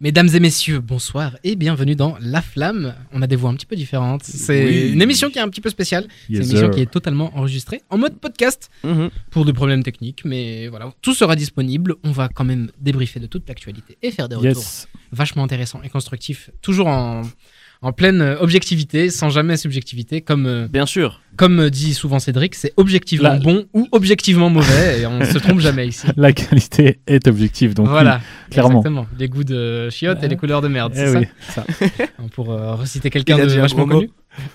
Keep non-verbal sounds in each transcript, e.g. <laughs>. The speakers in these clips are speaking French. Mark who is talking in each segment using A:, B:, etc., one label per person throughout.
A: Mesdames et messieurs, bonsoir et bienvenue dans La Flamme. On a des voix un petit peu différentes. C'est
B: Oui.
A: une émission qui est un petit peu spéciale. C'est une émission
B: sir.
A: qui est totalement enregistrée en mode podcast pour des problèmes techniques. Mais voilà, tout sera disponible. On va quand même débriefer de toute l'actualité et faire des retours
B: Yes.
A: vachement intéressants et constructifs. Toujours en, en pleine euh, objectivité, sans jamais subjectivité. Comme, euh,
C: Bien sûr.
A: comme dit souvent Cédric, c'est objectivement
B: La-
A: bon ou objectivement mauvais. Et on ne se trompe jamais ici. <laughs>
B: La qualité est objective, donc
A: voilà,
B: oui, clairement.
A: Exactement. Les goûts de chiottes et les couleurs de merde,
B: Eh
A: c'est ça
B: oui, ça. <laughs>
A: Pour euh, reciter quelqu'un de vachement connu.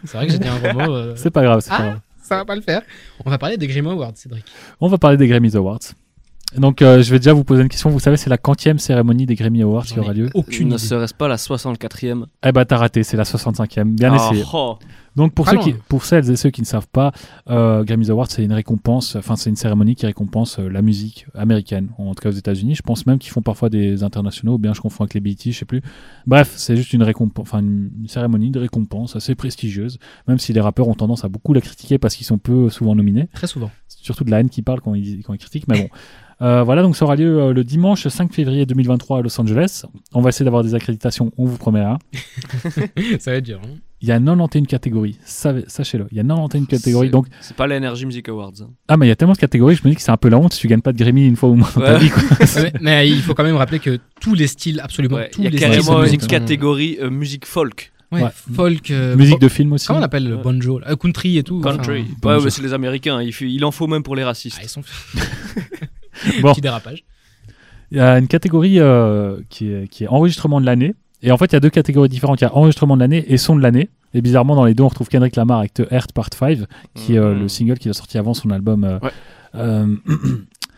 A: C'est vrai que j'ai dit un gros mot. euh, <laughs>
B: C'est pas grave, c'est
A: Ah.
B: pas grave.
A: ça va pas le faire. On va parler des Grimm Awards, Cédric.
B: On va parler des Grammy Awards. Donc, euh, je vais déjà vous poser une question. Vous savez, c'est la quantième cérémonie des Grammy Awards qui aura lieu
A: Aucune
C: ne serait-ce pas la 64e
B: Eh bah, t'as raté, c'est la 65e. Bien
C: Ah,
B: essayé.
C: oh.
B: Donc, pour, ceux qui, pour celles et ceux qui ne savent pas, euh, Grammy Awards, c'est une récompense, enfin, c'est une cérémonie qui récompense euh, la musique américaine, en tout cas aux États-Unis. Je pense même qu'ils font parfois des internationaux, ou bien je confonds avec les BET, je sais plus. Bref, c'est juste une récompense, enfin, une, une cérémonie de récompense assez prestigieuse, même si les rappeurs ont tendance à beaucoup la critiquer parce qu'ils sont peu souvent nominés.
A: Très souvent.
B: C'est surtout de la haine qui parle quand ils, quand ils critiquent, mais bon. <laughs> Euh, voilà, donc ça aura lieu euh, le dimanche 5 février 2023 à Los Angeles. On va essayer d'avoir des accréditations, on vous promet rien. <laughs>
A: ça va être dur. hein.
B: Il y a 91 catégories, savez- sachez-le. Il y a 91 catégories,
C: C'est-
B: donc
C: C'est pas l'Energy Music Awards. hein.
B: Ah, mais il y a tellement de catégories, je me dis que c'est un peu la honte si tu gagnes pas de Grammy une fois ou moins dans ta
C: Ouais.
B: vie. quoi. <laughs>
A: mais, mais il faut quand même rappeler que tous les styles, absolument
C: Ouais,
A: tous
C: Il y a
A: les styles de
C: carrément
A: musique
C: une
A: sont-
C: catégorie euh, musique folk.
A: Ouais,
B: Ouais.
A: folk. euh,
B: Musique de film aussi.
A: Comment on appelle le
C: Ouais.
A: banjo là Euh, Country et tout.
C: Country.
A: enfin,
B: bon,
C: ouais,
B: je-
C: ouais, c'est les Américains. Il, fait- il en faut même pour les racistes.
A: ah, ils sont. <laughs>
B: Bon.
A: Petit dérapage.
B: Il y a une catégorie euh, qui, est, qui est enregistrement de l'année. Et en fait, il y a deux catégories différentes. Il y a enregistrement de l'année et son de l'année. Et bizarrement, dans les deux, on retrouve Kendrick Lamar avec The Earth Part 5, qui est euh,
C: Mhm.
B: le single qu'il a sorti avant son album euh,
C: Ouais.
B: euh,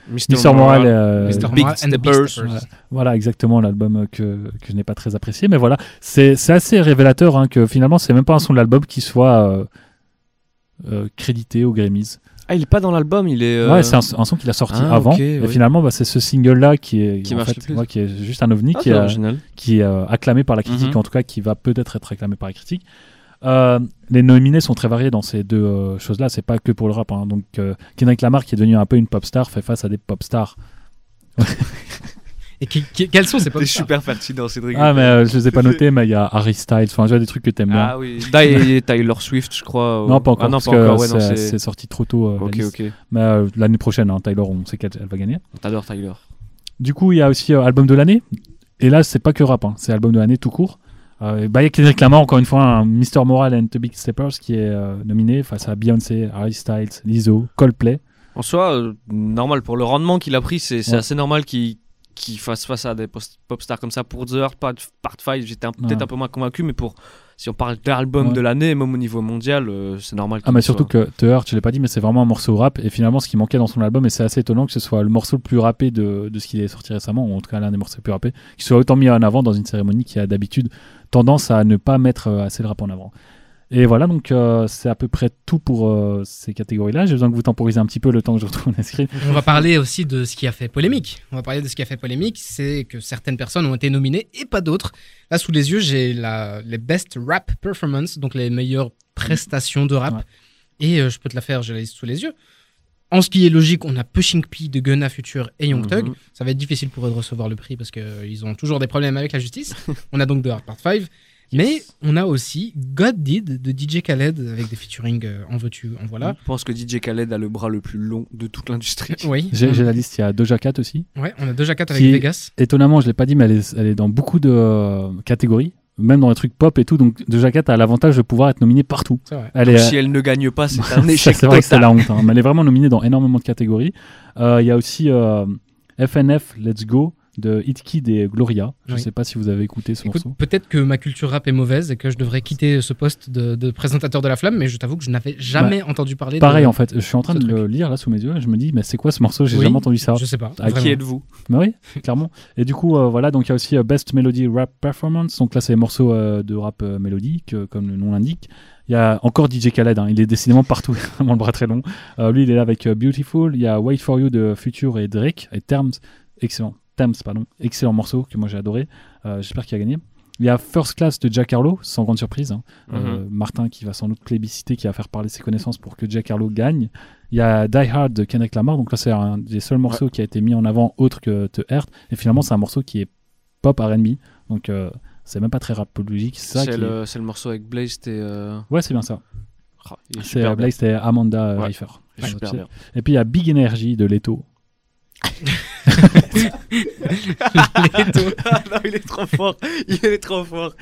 C: Mr.
B: Mr. Moral. euh,
A: Mr.
C: Big
A: Moral and.
C: Steppers.
B: Ouais. Voilà, exactement l'album que, que je n'ai pas très apprécié. Mais voilà, c'est c'est assez révélateur hein, que finalement, c'est même pas un son de l'album qui soit euh, euh, crédité aux Grammys.
C: Ah, il est pas dans l'album, il est. euh,
B: Ouais, c'est un, un son qu'il a sorti
C: Ah,
B: avant. et
C: oui.
B: finalement, bah, c'est ce single-là qui est,
C: Qui
B: en fait, ouais, qui est juste un ovni,
C: ah,
B: qui, est, qui est euh, acclamé par la critique,
C: Mhm.
B: en tout cas qui va peut-être être acclamé par la critique. Euh, les nominés sont très variés dans ces deux euh, choses-là. C'est pas que pour le rap. hein. Donc, euh, Kendrick Lamar, qui est devenu un peu une pop star, fait face à des pop stars. <laughs>
A: Et qui- qui- quels sont ces pop
C: T'es super pertinent, Cédric.
B: Ah, mais euh, je les ai pas notés, <laughs> mais il y a Harry Styles. Enfin, vois des trucs que t'aimes bien.
C: Ah oui. Ty- Taylor Swift, je crois.
B: Non, pas encore.
C: Ah, non,
B: parce
C: pas
B: que
C: encore. Ouais, non,
B: c'est- sorti trop tôt. euh,
C: Ok, ok.
B: Mais euh, l'année prochaine, hein, Tyler, on sait qu'elle elle va gagner.
C: T'adores Tyler.
B: Du coup, il y a aussi euh, album de l'année. Et là, c'est pas que rap, hein, c'est album de l'année tout court. Euh, et bah, il y a Kendrick Lamar, encore une fois, un Mr. Moral and The Big Steppers qui est euh, nominé face à Beyoncé, Harry Styles, Lizzo, Coldplay.
C: En soi, euh, normal. Pour le rendement qu'il a pris, c'est c'est
B: Ouais.
C: assez normal qu'il qu'il fasse face à des pop stars comme ça. Pour The Earth Part Part 5, j'étais peut-être
B: Ouais.
C: un peu moins convaincu, mais pour. Si on parle d'album
B: Ouais.
C: de l'année, même au niveau mondial, euh, c'est normal.
B: Ah,
C: qu'il
B: mais
C: soit-
B: surtout que The Hurt, je l'ai pas dit, mais c'est vraiment un morceau rap. Et finalement, ce qui manquait dans son album, et c'est assez étonnant que ce soit le morceau le plus rappé de, de ce qui est sorti récemment, ou en tout cas l'un des morceaux les plus rappés, qui soit autant mis en avant dans une cérémonie qui a d'habitude tendance à ne pas mettre euh, assez le rap en avant. Et voilà, donc euh, c'est à peu près tout pour euh, ces catégories-là. J'ai besoin que vous temporisez un petit peu le temps que je retrouve l'inscrit.
A: On va parler aussi de ce qui a fait polémique. On va parler de ce qui a fait polémique, c'est que certaines personnes ont été nominées et pas d'autres. Là, sous les yeux, j'ai les best rap performance, donc les meilleures prestations de rap.
B: Ouais.
A: Et euh, je peux te la faire, j'ai la liste sous les yeux. En ce qui est logique, on a Pushing P de Gunna Future et Young Thug.
C: Mhm.
A: Ça va être difficile pour eux de recevoir le prix parce qu'ils ont toujours des problèmes avec la justice. <laughs> on a donc The Hard Part 5. Mais on a aussi God Did de DJ Khaled avec des featuring euh, en veux-tu, en voilà.
C: Je pense que DJ Khaled a le bras le plus long de toute l'industrie. <laughs>
A: Oui.
B: J'ai j'ai la liste, il y a Doja Cat aussi.
A: Ouais, on a Doja Cat avec
B: Qui-
A: Vegas.
B: Étonnamment, je l'ai pas dit, mais elle est, elle est dans beaucoup de euh, catégories, même dans les trucs pop et tout. Donc Doja Cat a l'avantage de pouvoir être nominée partout.
A: C'est vrai.
B: Elle
C: Donc,
B: est,
C: si elle ne gagne pas, c'est un <laughs>
B: Ça,
C: échec
B: c'est vrai que c'est la honte, hein. mais elle est vraiment nominée dans énormément de catégories. Euh, Il y a aussi euh, FNF Let's Go de Hit Kid et Gloria. Je ne
A: Oui.
B: sais pas si vous avez écouté ce
A: Écoute,
B: morceau.
A: peut-être que ma culture rap est mauvaise et que je devrais quitter ce poste de, de présentateur de la flamme, mais je t'avoue que je n'avais jamais entendu parler
B: Pareil
A: de.
B: en fait, je suis en train de
A: truc.
B: le lire là sous mes yeux et je me dis mais c'est quoi ce morceau? J'ai
A: Oui,
B: jamais entendu ça.
A: Je sais pas.
B: À
C: Qui
A: vraiment.
C: êtes-vous?
B: Mais oui, clairement. Et du coup euh, voilà, donc il y a aussi euh, Best Melody Rap Performance. Donc là c'est les morceaux euh, de rap mélodique comme le nom l'indique. Il y a encore DJ Khaled, hein. il est décidément partout, <laughs> vraiment le bras très long. Lui il est là avec Beautiful. Il y a Wait for You de Future et Drake et Terms, excellent. Thames, pardon, excellent morceau que moi j'ai adoré. Euh, J'espère qu'il a gagné. Il y a First Class de Jack Harlow, sans grande surprise. hein. Euh, Martin qui va sans doute plébisciter, qui va faire parler ses connaissances pour que Jack Harlow gagne. Il y a Die Hard de Kendrick Lamar, donc là c'est un des seuls morceaux qui a été mis en avant autre que The Earth. Et finalement c'est un morceau qui est pop R&B. Donc euh, c'est même pas très rapologique. C'est ça
C: C'est
B: qui-
C: le, le morceau avec Blaze, euh,
B: Ouais, c'est bien ça.
C: ah,
B: C'est. Blaze, c'était Amanda
C: Ouais.
B: Reifer. Ouais. Et puis il y a Big Energy de Leto.
C: Ah non, il est trop fort. Il est trop fort.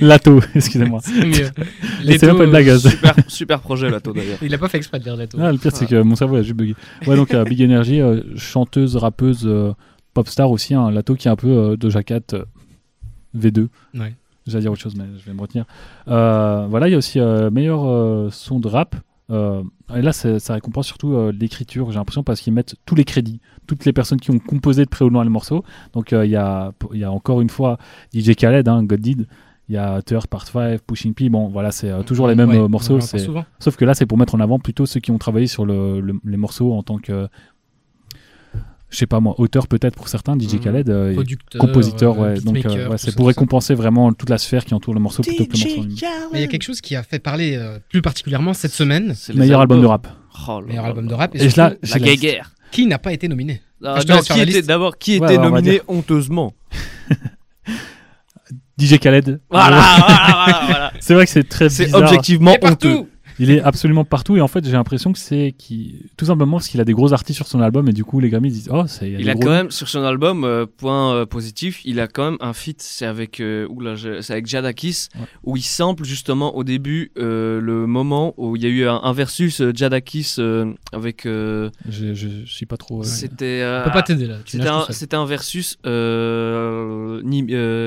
B: Lato, excusez-moi.
A: c'est
B: même pas une blague. hein.
C: Super, super projet, Lato d'ailleurs.
A: Il a pas fait exprès de dire Leto.
B: Ah, le pire, c'est que mon cerveau a juste bugué. Ouais, donc euh, Big Energy, euh, chanteuse, rappeuse, euh, pop star aussi, un Lato qui est un peu euh, Doja Cat euh, V2.
A: Ouais.
B: J'allais dire autre chose, mais je vais me retenir. Euh, voilà, il y a aussi euh, meilleur euh, son de rap. Euh, et là, ça récompense surtout euh, l'écriture, j'ai l'impression, parce qu'ils mettent tous les crédits, toutes les personnes qui ont composé de près ou de loin le morceau. Donc, euh, il y, a, y a encore une fois DJ Khaled, hein, God Did. Il y a Third Part 5, Pushing P. Bon, voilà, c'est toujours les mêmes
A: Ouais,
B: morceaux. Sauf que là, c'est pour mettre en avant plutôt ceux qui ont travaillé sur le- le- les morceaux en tant que, je sais pas moi, auteur peut-être pour certains, DJ
C: Mhm.
B: Khaled, euh, et compositeur,
A: euh,
B: ouais. Donc, euh, ouais, c'est
A: ça,
B: pour
A: ça.
B: récompenser vraiment toute la sphère qui entoure le morceau plutôt que le morceau. lui-même.
A: Mais il y a quelque chose qui a fait parler euh, plus particulièrement cette semaine.
C: C'est les
B: Meilleur album de rap.
C: Oh là
A: Meilleur
C: là
A: album
C: là
A: de rap. Et, surtout,
B: la-
C: guéguerre.
A: qui n'a pas été nominé
C: Ah, qui était d'abord qui
B: Ouais,
C: était
B: va
C: nominé honteusement <laughs>
B: DJ Khaled.
C: Voilà, voilà, voilà, voilà.
B: C'est vrai que c'est très
C: C'est
B: bizarre.
C: objectivement
A: Et
C: honteux.
B: Il est absolument partout et en fait j'ai l'impression que c'est qui tout simplement parce qu'il a des gros artistes sur son album et du coup les Grammys disent oh c'est
C: Il a
B: gros
C: quand même sur son album euh, point euh, positif, il a quand même un feat, c'est avec euh, c'est avec Jadakis
B: Ouais.
C: où il sample justement au début euh, le moment où il y a eu un, un versus Jadakis avec
B: je, je, je suis pas trop
C: c'était
A: On peut pas t'aider là.
C: C'était un, versus euh,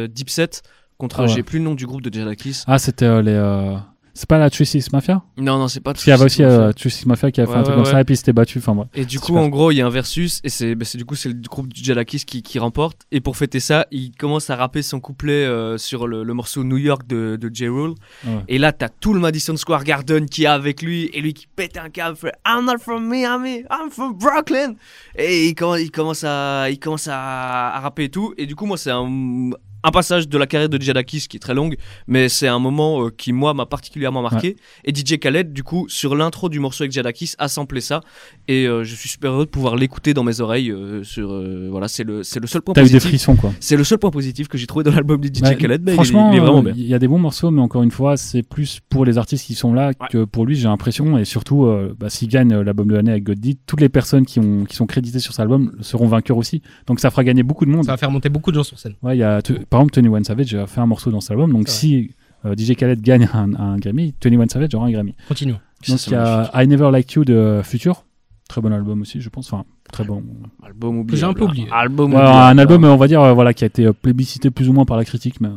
C: Dipset contre
B: Ah ouais.
C: j'ai plus le nom du groupe de Jadakis.
B: ah c'était les c'est pas la Six Mafia
C: Non non, c'est pas
B: parce qu'il y avait aussi
C: Twisted
B: euh,
C: Mafia.
B: Mafia qui fait
C: Ouais,
B: un truc
C: ouais,
B: comme ça et puis c'était battu enfin.
C: Et du coup,
B: Super.
C: en gros, il y a un versus, et c'est bah, du coup c'est le groupe du Jalakis qui, qui remporte. Et pour fêter ça, il commence à rapper son couplet euh, sur le, le morceau New York de, de J. Rule.
B: Ouais.
C: Et là, t'as tout le Madison Square Garden qui est avec lui, et lui qui pète un câble, fait I'm not from Miami, I'm from Brooklyn. Et il, commence- il commence à, il commence à, à rapper et tout. Et du coup, moi, c'est un, un passage de la carrière de Jadakis qui est très longue, mais c'est un moment euh, qui, moi, m'a particulièrement marqué. Et DJ Khaled, du coup, sur l'intro du morceau avec Jadakis, a samplé ça. Et euh, je suis super heureux de pouvoir l'écouter dans mes oreilles. euh, sur, euh, voilà, c'est le, c'est le seul point
B: T'as eu des
C: positif.
B: frissons quoi.
C: C'est le seul point positif que j'ai trouvé dans l'album de DJ
B: Bah,
C: Khaled. mais il est-
B: franchement,
C: il est vraiment bien.
B: il y a des bons morceaux, mais encore une fois, c'est plus pour les artistes qui sont là
C: Ouais.
B: que pour lui, j'ai l'impression. Et surtout, euh, bah, s'il gagne l'album de l'année avec God Did, toutes les personnes qui, ont, qui sont créditées sur cet album seront vainqueurs aussi. Donc ça fera gagner beaucoup de monde.
A: Ça va faire monter beaucoup de gens sur scène.
B: Ouais, il y a, par exemple, Tony One Savage a fait un morceau dans cet album. Donc si euh, DJ Khaled gagne un, un Grammy, Tony One Savage aura un Grammy.
A: Continuons.
C: Ça,
B: Donc il y a I Never Liked You de Future. Très bon album aussi, je pense. Enfin, très bon.
C: Album oublié.
A: j'ai un peu oublié.
C: Album
B: Ouais, un album, euh, on va dire, euh, voilà, qui a été plébiscité plus ou moins par la critique, mais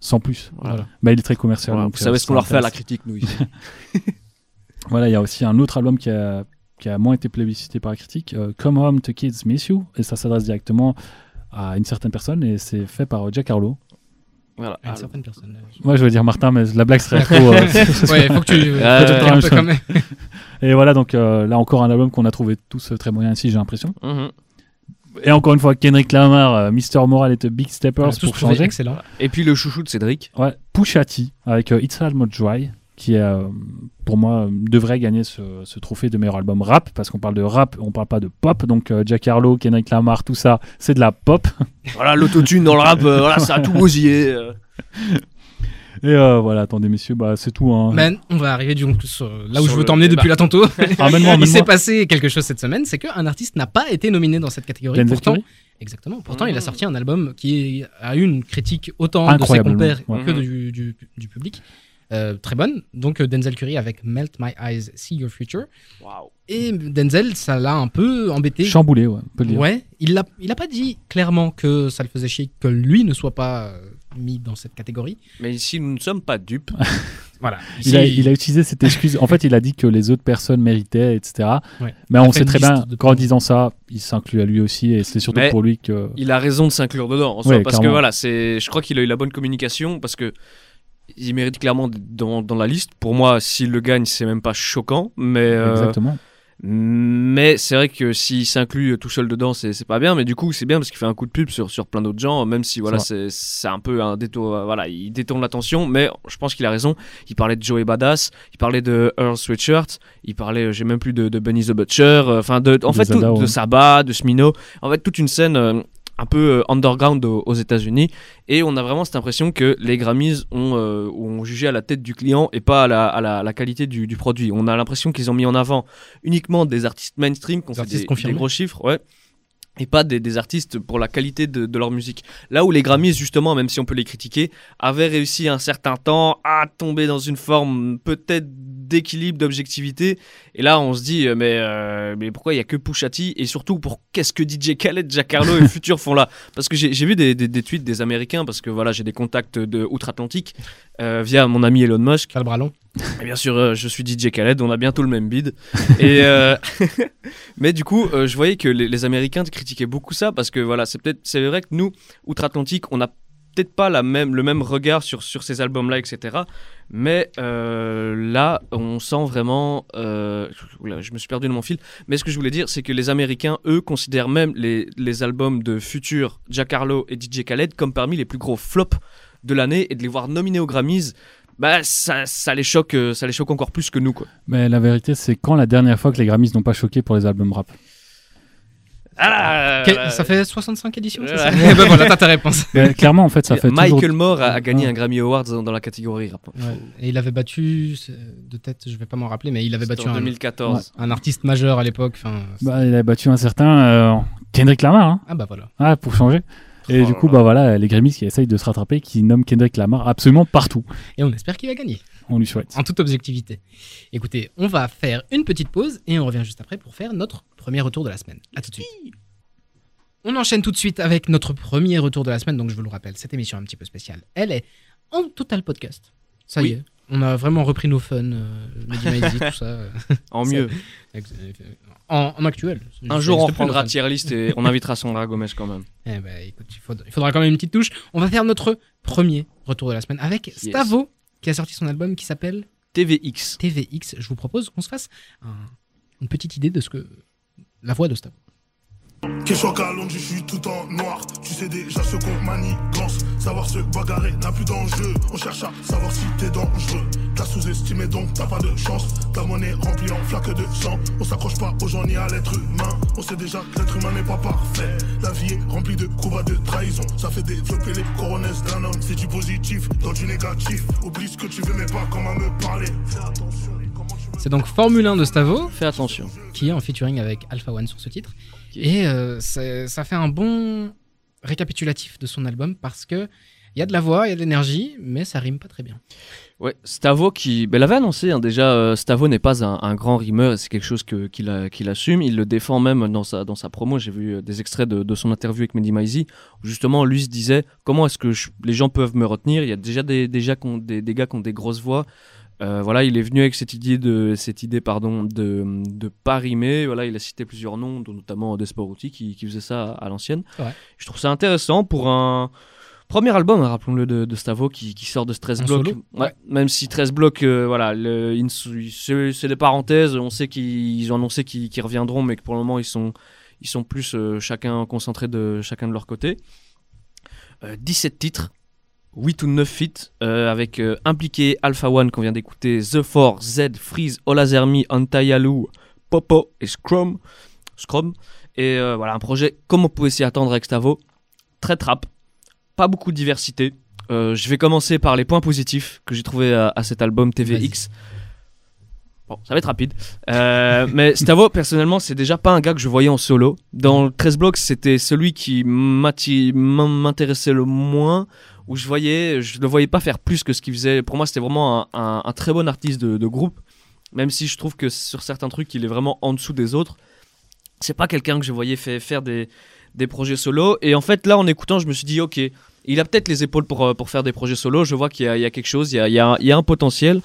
B: sans plus.
C: Voilà.
B: Mais il est très commercial.
C: Voilà,
B: donc,
C: vous savez ce qu'on leur fait à la critique, nous. ici. <laughs> <laughs>
B: Voilà, il y a aussi un autre album qui a, qui a moins été plébiscité par la critique, euh, Come Home to Kids Miss You, et ça s'adresse directement à une certaine personne, et c'est fait par euh, Jack Harlow.
C: voilà.
A: À une certaine personne.
B: Moi, je veux dire Martin, mais la blague serait trop. euh, <laughs> <laughs>
A: Ouais, faut que tu. faut que tu un peu quand même. <laughs>
B: et voilà, donc euh, là encore un album qu'on a trouvé tous euh, très moyen ici, j'ai l'impression.
C: Mhm.
B: Et encore une fois, Kendrick Lamar, euh, Mr. Moral et The Big Steppers pour changer.
A: excellent.
C: Et puis le chouchou de Cédric.
B: Ouais, Pusha T avec euh, It's Almost Dry, qui euh, pour moi devrait gagner ce, ce trophée de meilleur album rap, parce qu'on parle de rap, on parle pas de pop. Donc euh, Jack Harlow, Kendrick Lamar, tout ça, c'est de la pop. <laughs>
C: Voilà, l'autotune dans le rap, euh, voilà, ça a tout bousillé. euh.
B: Et euh, voilà, attendez messieurs, bah c'est tout. Hein.
A: Man, on va arriver du coup sur là où
C: Sur
A: je veux t'emmener depuis là tantôt. <laughs> Il s'est passé quelque chose cette semaine, c'est qu'un artiste n'a pas été nominé dans cette catégorie. Pourtant, exactement. Pourtant, il a sorti un album qui a eu une critique autant de ses compères
B: ouais.
A: que
C: Mhm.
A: du, du- du public. Euh, très bonne. Donc euh, Denzel Curry avec Melt My Eyes, See Your Future. Et Denzel, ça l'a un peu embêté.
B: Chamboulé, ouais, on peut le dire.
A: Ouais, il a, il a pas dit clairement que ça le faisait chier que lui ne soit pas euh, mis dans cette catégorie.
C: Mais ici, nous ne sommes pas dupes. <laughs>
A: Voilà.
B: Il a,
A: Ici,
B: il a utilisé cette excuse. En fait, il a dit que les autres personnes méritaient, etc.
A: Ouais.
B: Mais on sait très bien qu'en disant ça, il s'inclut à lui aussi, et c'est surtout
C: Mais-
B: pour lui que.
C: Il a raison de s'inclure dedans, en soi,
B: Ouais,
C: parce que voilà, c'est, je crois qu'il a eu la bonne communication, parce que il mérite clairement dans, dans la liste. Pour moi, s'il le gagne, c'est même pas choquant, mais euh,
B: Exactement.
C: mais c'est vrai que s'il s'inclut tout seul dedans, c'est, pas bien. Mais du coup, c'est bien parce qu'il fait un coup de pub sur, sur plein d'autres gens, même si voilà, c'est, un peu un détour, voilà, il détourne l'attention. Mais je pense qu'il a raison. Il parlait de Joey Badass, il parlait de Earl Sweatshirt, il parlait, euh, j'ai même plus de, de Benny the Butcher, euh, enfin de, en
B: De
C: fait, tout- de. Saba, de Smino, en fait toute une scène. euh, un peu euh, underground aux, États-Unis. Et on a vraiment cette impression que les Grammys ont, euh, ont jugé à la tête du client et pas à la, à la, la qualité du, du produit. On a l'impression qu'ils ont mis en avant uniquement des artistes mainstream qui ont
A: Des
C: des, gros chiffres, ouais. Et pas des, des artistes pour la qualité de, de leur musique. Là où les Grammys, justement, même si on peut les critiquer, avaient réussi un certain temps à tomber dans une forme peut-être d'équilibre, d'objectivité. Et là, on se dit, euh, mais, euh, mais pourquoi il y a que Pusha T Et surtout, pour qu'est-ce que DJ Khaled, Jack Harlow et Future font là? Parce que j'ai vu des, des, des tweets des Américains, parce que voilà, j'ai des contacts de outre-Atlantique euh, via mon ami Elon Musk.
A: Bras long.
C: Et bien sûr, euh, je suis DJ Khaled, on a bientôt le même bid. Et euh, <laughs> mais du coup, euh, je voyais que les, les Américains critiquaient beaucoup ça parce que voilà, c'est peut-être, c'est vrai que nous, outre-Atlantique, on n'a peut-être pas la même, le même regard sur, sur ces albums-là, etc. Mais euh, là, on sent vraiment. Euh, je me suis perdu dans mon fil. Mais ce que je voulais dire, c'est que les Américains, eux, considèrent même les, les albums de Future, Jack Harlow et DJ Khaled comme parmi les plus gros flops de l'année et de les voir nominés aux Grammys. Bah, ça, ça les choque, euh, ça les choque encore plus que nous.
B: Mais la vérité, c'est quand la dernière fois que les Grammys n'ont pas choqué pour les albums rap?
C: Ah là,
A: ça fait 65 éditions, c'est
C: Voilà.
A: ça ben voilà, t'as ta réponse.
B: Mais Clairement, en fait, ça fait
C: Michael
B: toujours...
C: Moore a, a gagné
B: Ah.
C: un Grammy Awards dans, dans la catégorie rap.
A: Ouais. Et il avait battu, de tête, je vais pas m'en rappeler, mais il avait battu
C: en
A: un,
C: 2014.
A: un artiste majeur à l'époque.
B: Bah, il a battu un certain euh, Kendrick Lamar, hein,
A: ah bah voilà.
B: ah, pour changer. Et
C: Oh
B: du coup,
C: là.
B: bah voilà, les Grammys qui essayent de se rattraper, qui nomment Kendrick Lamar absolument partout.
A: Et on espère qu'il va gagner,
B: On lui souhaite.
A: en toute objectivité. Écoutez, on va faire une petite pause et on revient juste après pour faire notre premier retour de la semaine. À tout de suite. On enchaîne tout de suite avec notre premier retour de la semaine. Donc je vous le rappelle, cette émission un petit peu spéciale, elle est en total podcast. Ça
C: Oui.
A: y est, on a vraiment repris nos fun, euh, Mehdi <laughs> Maizy, tout ça.
C: En
A: Ça-
C: mieux.
A: En, en actuel.
C: Un jour, on reprendra
A: fun.
C: tier list et on <laughs> invitera Sandra Gomez quand même.
A: Eh ben, écoute, il faudra, il faudra quand même une petite touche. On va faire notre premier retour de la semaine avec Stavo, qui a sorti son album qui s'appelle
C: TVX.
A: TVX. Je vous propose qu'on se fasse un- une petite idée de ce que la voix de Stavo.
D: Londres, je suis tout en noir. Tu sais déjà ce qu'on manigance. Savoir se bagarrer n'a plus d'enjeu. On cherche à savoir si t'es dangereux. T'as sous-estimé donc t'as pas de chance. Ta monnaie remplie en flaque de sang. On s'accroche pas aux gens ni à l'être humain. On sait déjà que l'être humain n'est pas parfait. La vie est remplie de coups bas de trahison. Ça fait développer les coronesses d'un homme. C'est du positif dans du négatif. Oublie ce que tu veux, mais pas comment me parler. Fais attention. comment tu me
A: C'est donc Formule 1 de Stavo,
C: Fais attention.
A: qui est en featuring avec Alpha One sur ce titre. Et euh, ça fait un bon récapitulatif de son album parce que il y a de la voix, il y a de l'énergie, mais ça rime pas très bien.
C: Ouais, Stavo qui ben, l'avait annoncé hein, déjà. euh, Stavo n'est pas un, grand rimeur, c'est quelque chose qu'il assume. Il le défend même dans sa, dans sa promo. J'ai vu euh, des extraits de, son interview avec Mehdi Maizi où justement lui se disait comment est-ce que les gens peuvent me retenir? Il y a déjà des, déjà des gars qui ont des grosses voix. Euh, voilà, il est venu avec cette idée de cette idée pardon de de pas rimer. Voilà, il a cité plusieurs noms, dont notamment Desporuti qui, qui faisait ça à, à l'ancienne.
A: Ouais.
C: Je trouve ça intéressant pour un premier album, hein, rappelons-le de, de Stavo qui, qui sort de 13
A: En
C: blocs.
A: solo.
C: Ouais,
A: Ouais.
C: Même si 13 blocs, euh, voilà, c'est des parenthèses. On sait qu'ils ont annoncé qu'ils reviendront, mais que pour le moment ils sont ils sont plus euh, chacun concentrés de chacun de leur côté. Euh, 17 titres. 8 ou 9 feats euh, avec euh, impliqué Alpha One qu'on vient d'écouter, The Four, Z, Freeze, Olazermi, Antayalu, Popo et Scrum. Scrum. Et euh, voilà, un projet comme on pouvait s'y attendre avec Stavo. Très trap, pas beaucoup de diversité. Je vais commencer par les points positifs que j'ai trouvé à, à cet album TVX. Bon, ça va être rapide. Euh, <laughs> mais Stavo, personnellement, c'est déjà pas un gars que je voyais en solo. Dans le 13 blocs, c'était celui qui m'intéressait le moins, où je voyais, je le voyais pas faire plus que ce qu'il faisait. Pour moi, c'était vraiment un, très bon artiste de, groupe, même si je trouve que sur certains trucs, il est vraiment en dessous des autres. C'est pas quelqu'un que je voyais faire des, projets solo. Et en fait, là, en écoutant, je me suis dit, ok, il a peut-être les épaules pour, euh, faire des projets solo. Je vois qu'il y, a- quelque chose, il y a un potentiel.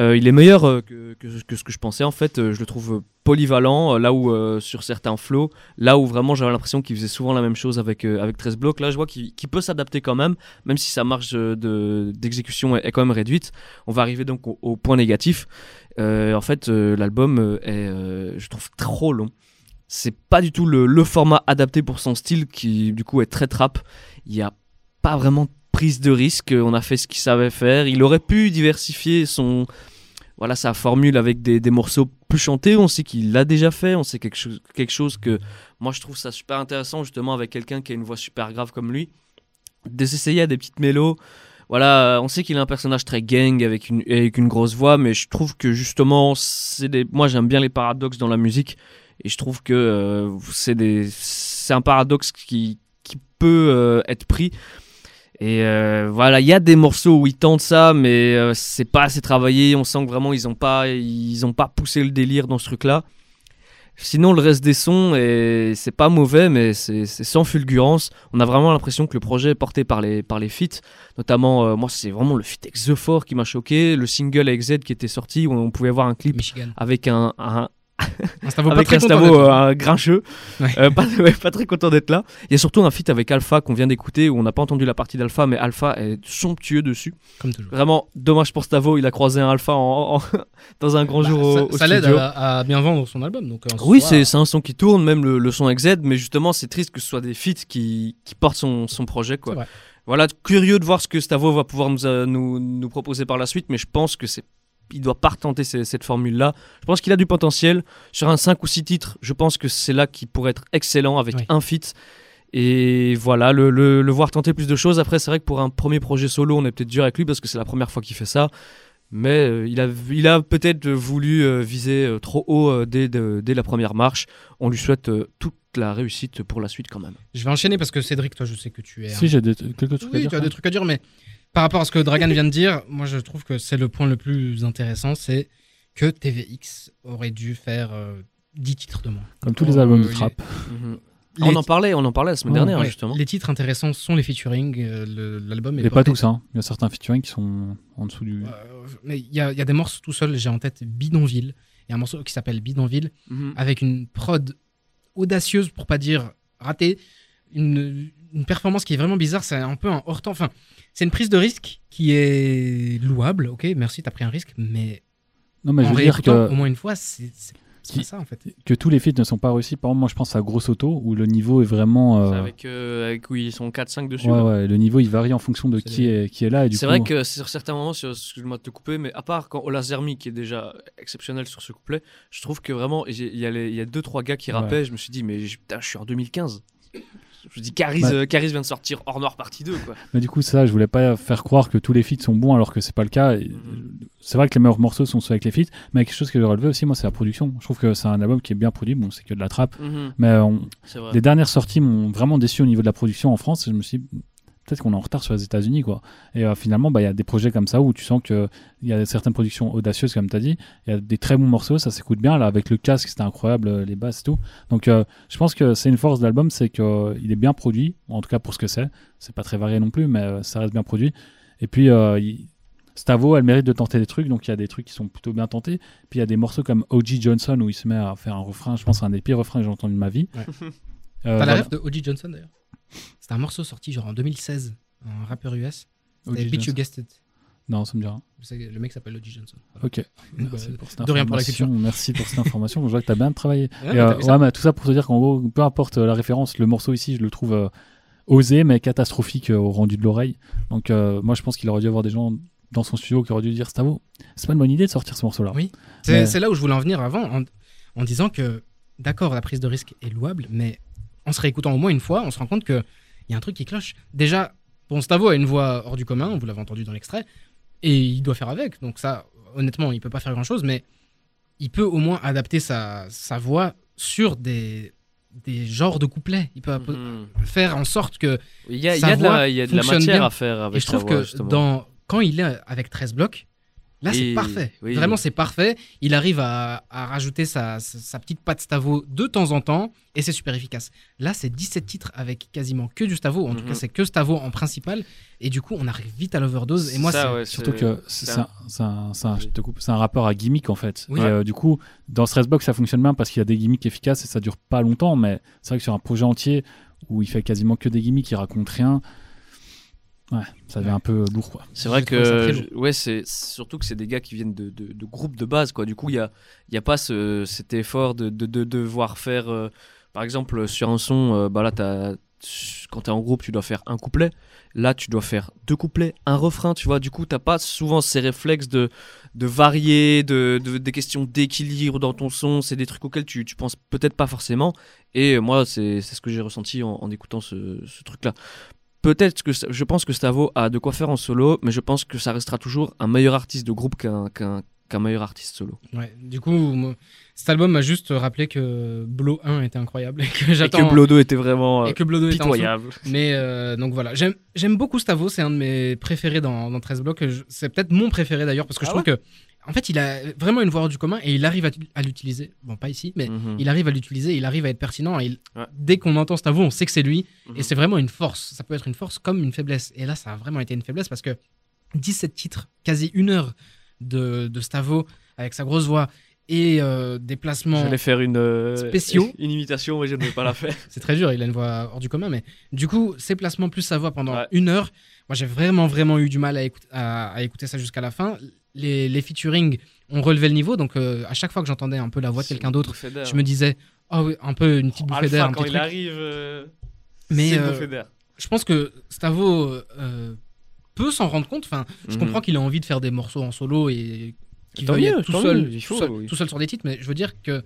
C: Euh, il est meilleur euh, que, ce que je pensais. En fait, Euh, je le trouve polyvalent. Là où sur certains flows, là où vraiment j'avais l'impression qu'il faisait souvent la même chose avec, avec 13 blocs, là je vois qu'il peut s'adapter quand même, même si sa marge euh, de- d'exécution est, quand même réduite. On va arriver donc au, point négatif. En fait, l'album est, je trouve, trop long. C'est pas du tout le, le format adapté pour son style qui, du coup, est très trap. Il n'y a pas vraiment prise de risque. On a fait ce qu'il savait faire. Il aurait pu diversifier son, voilà, sa formule avec des, des morceaux plus chanter, on sait qu'il l'a déjà fait, on sait quelque chose, quelque chose que moi je trouve ça super intéressant justement avec quelqu'un qui a une voix super grave comme lui, de s'essayer à des petites mélos. Voilà, on sait qu'il a un personnage très gang avec une, avec une grosse voix, mais je trouve que justement, c'est des, moi j'aime bien les paradoxes dans la musique et je trouve que euh, c'est des, c'est un paradoxe qui, qui peut euh, être pris. Et euh, voilà, il y a des morceaux où ils tentent ça, mais euh, c'est pas assez travaillé. On sent que vraiment ils ont pas, ils ont pas poussé le délire dans ce truc-là. Sinon, le reste des sons, et c'est pas mauvais, mais c'est sans fulgurance. On a vraiment l'impression que le projet est porté par les, par les feats. Notamment, euh, moi, c'est vraiment le feat avec The Four qui m'a choqué. Le single avec Z qui était sorti, où on pouvait voir un clip
A: Michigan.
C: avec un, un,
A: Un Stavo pas
C: avec
A: très
C: un Stavo
A: d'être
C: euh, un grincheux.
A: Ouais.
C: Euh, pas, <laughs> ouais, pas très content d'être là. Il y a surtout un feat avec Alpha qu'on vient d'écouter où on n'a pas entendu la partie d'Alpha, mais Alpha est somptueux dessus.
A: Comme toujours.
C: Vraiment dommage pour Stavo, il a croisé un Alpha en, en- <laughs> dans un grand
A: Bah,
C: jour au,
A: ça
C: au
A: ça l'aide à, à bien vendre son album. Donc,
C: Oui, c'est un son qui tourne, même le, le son avec Z, mais justement, c'est triste que ce soit des feats qui, qui portent son, son projet. Quoi. Voilà, curieux de voir ce que Stavo va pouvoir nous, euh, nous, nous proposer par la suite, mais je pense que c'est il doit pas retenter ces- cette formule-là. Je pense qu'il a du potentiel. Sur un 5 ou 6 titres, je pense que c'est là qu'il pourrait être excellent avec
A: Oui.
C: un feat. Et voilà, le, le- le voir tenter plus de choses. Après, c'est vrai que pour un premier projet solo, on est peut-être dur avec lui parce que c'est la première fois qu'il fait ça. Mais euh, il a, il a peut-être voulu euh, viser euh, trop haut euh, dès, de- dès la première marche. On lui souhaite euh, toute la réussite pour la suite quand même.
A: Je vais enchaîner parce que Cédric, toi, je sais que tu es.
B: Si, j'ai des- quelques trucs à
A: Oui,
B: dire.
A: tu as
B: quand
A: des trucs à dire, mais par rapport à ce que Dragan vient de dire, moi je trouve que c'est le point le plus intéressant, c'est que TVX aurait dû faire euh, 10 titres de moins.
B: Comme tous les albums de trap.
A: les-
C: On en parlait, on en parlait la semaine
B: Ouais,
C: dernière
A: Ouais,
C: justement.
A: Les titres intéressants sont les featuring, euh, l'album est
B: Mais pas tous, hein. Il y a certains featuring qui sont en dessous du.
A: Euh, mais il y, a il y a des morceaux tout seuls, j'ai en tête Bidonville. Il y a un morceau qui s'appelle Bidonville
C: Mhm.
A: avec une prod audacieuse pour pas dire ratée, une, une performance qui est vraiment bizarre, c'est un peu un hors temps. Enfin, c'est une prise de risque qui est louable, ok, merci, t'as pris un risque, mais,
B: Non, mais je veux dire que,
A: au moins une fois, c'est
B: Qui-
A: ça en fait.
B: que tous les feats ne sont pas réussis. Par exemple, moi, je pense à Grosso Auto, où le niveau est vraiment. Euh,
C: Avec, euh, avec oui, ils sont 4-5 dessus.
B: Ouais, ouais, le niveau il varie en fonction de qui est, qui est là.
C: C'est
B: coup,
C: vrai que sur certains moments, excuse-moi de te couper, mais à part quand Ola Zermi, qui est déjà exceptionnel sur ce couplet, je trouve que vraiment, il y a, les- il y a deux, trois gars qui
B: Ouais.
C: rappaient, je me suis dit, mais je- putain, je suis en 2015. Je dis, Caris,
B: Ouais.
C: euh, Caris vient de sortir Hors Noir partie 2, quoi.
B: Mais du coup, ça, je voulais pas faire croire que tous les feats sont bons alors que c'est pas le cas.
C: Mhm.
B: C'est vrai que les meilleurs morceaux sont ceux avec les feats, mais quelque chose que j'ai relevé aussi, moi, c'est la production. Je trouve que c'est un album qui est bien produit. Bon, c'est que de la trappe, mais on-
C: C'est vrai.
B: les dernières sorties m'ont vraiment déçu au niveau de la production en France. Et je me suis dit, peut-être qu'on est en retard sur les États-Unis, quoi. Et euh, finalement, bah, il y a des projets comme ça où tu sens qu'il y a certaines productions audacieuses, comme tu as dit. Il y a des très bons morceaux, ça s'écoute bien. Là, avec le casque, c'était incroyable, euh, les basses et tout. Donc, euh, je pense que c'est une force de l'album, c'est qu'il est bien produit, en tout cas pour ce que c'est. C'est pas très varié non plus, mais euh, ça reste bien produit. Et puis, euh, il- Stavo a le mérite de tenter des trucs, donc il y a des trucs qui sont plutôt bien tentés. Puis il y a des morceaux comme O.G. Johnson où il se met à faire un refrain, je pense, un des pires refrains que j'ai entendu de ma vie.
A: Ouais.
B: Euh,
A: T'as la
B: voilà.
A: ref de O.G. Johnson d'ailleurs? C'était un morceau sorti genre en 2016, un rappeur US. C'était. Bitch You. Guessed It.
B: Non, ça me dit rien.
A: Que Le mec s'appelle O.G. Johnson. Voilà.
B: Ok. <laughs>
A: Bah,
B: Merci pour cette
A: de rien pour la culture.
B: Merci pour cette information. Je vois que tu as bien travaillé.
A: Ouais,
B: Et, euh, ouais, mais tout ça pour te dire qu'en gros, peu importe euh, la référence, le morceau ici, je le trouve euh, osé, mais catastrophique euh, au rendu de l'oreille. Donc, moi, je pense qu'il aurait dû avoir des gens dans son studio qui auraient dû dire Stavo, c'est pas une bonne idée de sortir ce morceau-là.
A: Oui. C'est
B: Mais-
A: c'est là où je voulais en venir avant, en, en disant que, d'accord, la prise de risque est louable, mais en se réécoutant au moins une fois, on se rend compte qu'il y a un truc qui cloche. Déjà, bon, Stavo a une voix hors du commun, vous l'avez entendu dans l'extrait, et il doit faire avec. Donc ça, honnêtement, il peut pas faire grand-chose, mais il peut au moins adapter sa, sa voix sur des, des genres de couplets. Il peut
C: Mhm.
A: faire en sorte que
C: Il y a, il y
A: Sa
C: a de la,
A: voix
C: il y a de la
A: fonctionne
C: matière
A: bien.
C: à faire avec
A: Et je
C: sa
A: trouve
C: voix,
A: que dans, quand il est avec 13 blocs, là c'est
C: Et-
A: parfait.
C: oui.
A: Vraiment c'est parfait. Il arrive à, à rajouter sa, sa, sa petite patte Stavo de temps en temps et c'est super efficace. Là c'est 17 titres avec quasiment que du Stavo. En tout
C: Mhm.
A: cas c'est que Stavo en principal. Et du coup on arrive vite à l'overdose. Et moi
C: Ça,
A: c'est...
C: ouais,
B: Surtout que c'est un, rappeur à gimmick en fait.
A: Oui.
B: Et euh, du coup, dans Stressbox, ça fonctionne bien parce qu'il y a des gimmicks efficaces et ça dure pas longtemps. Mais c'est vrai que sur un projet entier où il fait quasiment que des gimmicks, il raconte rien, ouais, ça devient
A: Ouais.
B: un peu lourd quoi.
C: C'est vrai que je- ouais, c'est surtout que c'est des gars qui viennent de, de, de groupes de base quoi. Du coup, il y a y a pas ce, cet effort de, de, de devoir faire euh, par exemple sur un son euh, bah là t'as quand t'es en groupe, tu dois faire un couplet. Là, tu dois faire deux couplets, un refrain, tu vois. Du coup, t'as pas souvent ces réflexes de, de varier, de, de- des questions d'équilibre dans ton son. C'est des trucs auxquels tu, tu penses peut-être pas forcément. Et moi, c'est c'est ce que j'ai ressenti en, en écoutant ce, ce truc-là. Peut-être que je pense que Stavo a de quoi faire en solo, mais je pense que ça restera toujours un meilleur artiste de groupe qu'un meilleur artiste solo.
A: Ouais, du coup, moi, cet album m'a juste rappelé que Blow 1 était incroyable et que
C: Et
A: j'attends.
C: que Blodo était vraiment euh,
A: et que Blow 2 était en dessous.
C: pitoyable.
A: Mais euh, donc voilà, j'aime beaucoup Stavo, c'est un de mes préférés dans, dans 13 blocs. Je- C'est peut-être mon préféré d'ailleurs parce que je
C: Ah
A: trouve que, en fait, il a vraiment une voix hors du commun et il arrive à, à l'utiliser. Bon, pas ici, mais
C: Mhm.
A: il arrive à l'utiliser, il arrive à être pertinent. Et il-
C: Ouais.
A: Dès qu'on entend Stavo, on sait que c'est lui
C: Mhm.
A: et c'est vraiment une force. Ça peut être une force comme une faiblesse. Et là, ça a vraiment été une faiblesse parce que 17 titres, quasi une heure de, de Stavo avec sa grosse voix et euh, des placements.
C: J'allais faire une, euh,
A: Spéciaux. <laughs>
C: une imitation, mais je ne vais pas la faire. <laughs>
A: C'est très dur, il a une voix hors du commun, mais du coup, ses placements plus sa voix pendant
C: Ouais.
A: une heure, moi j'ai vraiment, vraiment eu du mal à, écoute- à- à écouter ça jusqu'à la fin. Les, les featuring ont relevé le niveau, donc euh, à chaque fois que j'entendais un peu la voix de quelqu'un d'autre, je me disais, oh oui, un peu une petite bouffée d'air,
C: quand
A: petit
C: il
A: truc.
C: arrive, euh,
A: Mais,
C: c'est une
A: euh,
C: bouffée d'air.
A: Je pense que Stavo euh, peut s'en rendre compte. Enfin, je
C: Mhm.
A: comprends qu'il a envie de faire des morceaux en solo et qu'il veuille être tout seul,
C: mieux, il faut,
A: tout, seul,
C: oui.
A: tout seul sur des titres, mais je veux dire que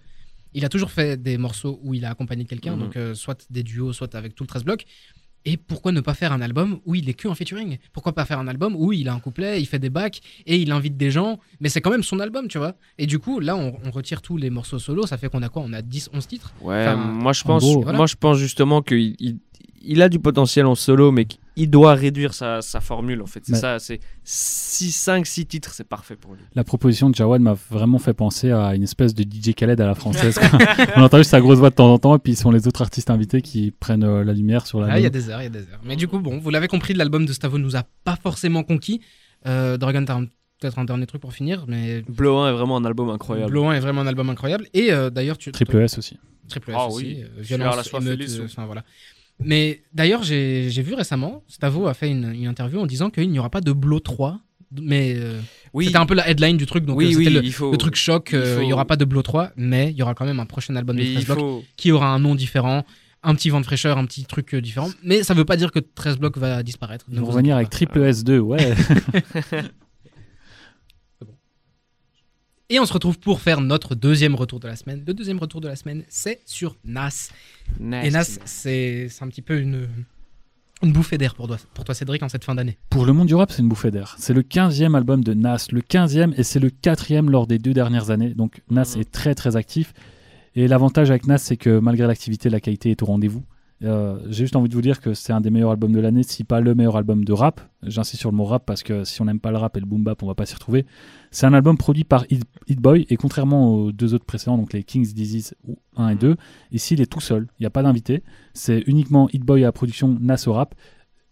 A: il a toujours fait des morceaux où il a accompagné quelqu'un,
C: Mhm.
A: donc euh, soit des duos, soit avec tout le 13 blocs. Et pourquoi ne pas faire un album où il est que en featuring? Pourquoi pas faire un album où il a un couplet, il fait des bacs et il invite des gens, mais c'est quand même son album, tu vois. Et du coup, là, on, on retire tous les morceaux solo, ça fait qu'on a quoi? On a 10, 11 titres?
C: Ouais,
A: enfin,
C: moi je
B: en
C: pense,
B: gros,
A: voilà.
C: moi je pense justement qu'il il, il a du potentiel en solo, mais qu'il doit réduire sa, sa formule en fait. C'est
B: Mais-
C: ça, c'est 6, 5, 6 titres, c'est parfait pour lui.
B: La proposition de Jawad m'a vraiment fait penser à une espèce de DJ Khaled à la française. <laughs> On entend juste sa grosse voix de temps en temps, et puis ce sont les autres artistes invités qui prennent euh, la lumière sur la
A: Ah, il y a des heures, il y a des heures. Mais du coup, bon, vous l'avez compris, l'album de Stavo nous a pas forcément conquis. Euh, Dragon, t'as un- peut-être un dernier truc pour finir, mais
C: Blow 1 est vraiment un album incroyable.
A: Blow 1 est vraiment un album incroyable. Et euh, d'ailleurs, tu.
B: Triple S aussi.
A: Triple S
C: Ah
A: aussi.
C: oui.
A: euh,
C: à la
A: violence,
C: soif
A: émeute, euh, enfin voilà. Mais d'ailleurs, j'ai vu récemment, Stavo a fait une, une interview en disant qu'il n'y aura pas de Blow 3. Mais euh,
C: Oui,
A: c'était un peu la headline du truc, donc
C: oui,
A: euh,
C: oui,
A: c'était le,
C: il faut.
A: le truc choc.
C: il
A: euh, n'y aura pas de Blow 3, mais il y aura quand même un prochain album
C: mais
A: de 13
C: il
A: blocs
C: faut.
A: qui aura un nom différent, un petit vent de fraîcheur, un petit truc euh, différent. Mais ça veut pas dire que 13 blocs va disparaître.
B: Ils
A: Ne
B: vont revenir avec. Triple S2, ouais. <laughs> <laughs>
A: Et on se retrouve pour faire notre deuxième retour de la semaine. Le deuxième retour de la semaine, c'est sur Nas. Et Nas, c'est un petit peu une, une bouffée d'air pour toi, pour toi, Cédric, en cette fin d'année.
B: Pour le monde du rap, c'est une bouffée d'air. C'est le 15e album de Nas, le 15e et c'est le 4e lors des deux dernières années. Donc Nas
C: Mhm.
B: est très très actif. Et l'avantage avec Nas, c'est que malgré l'activité, la qualité est au rendez-vous. Euh, J'ai juste envie de vous dire que c'est un des meilleurs albums de l'année, si pas le meilleur album de rap. J'insiste sur le mot rap parce que si on n'aime pas le rap et le boom bap, on va pas s'y retrouver. C'est un album produit par Hit, Hit Boy et contrairement aux deux autres précédents, donc les King's Disease 1 et 2, ici il est tout seul. Il n'y a pas d'invité. C'est uniquement Hit Boy à la production, Nas au rap.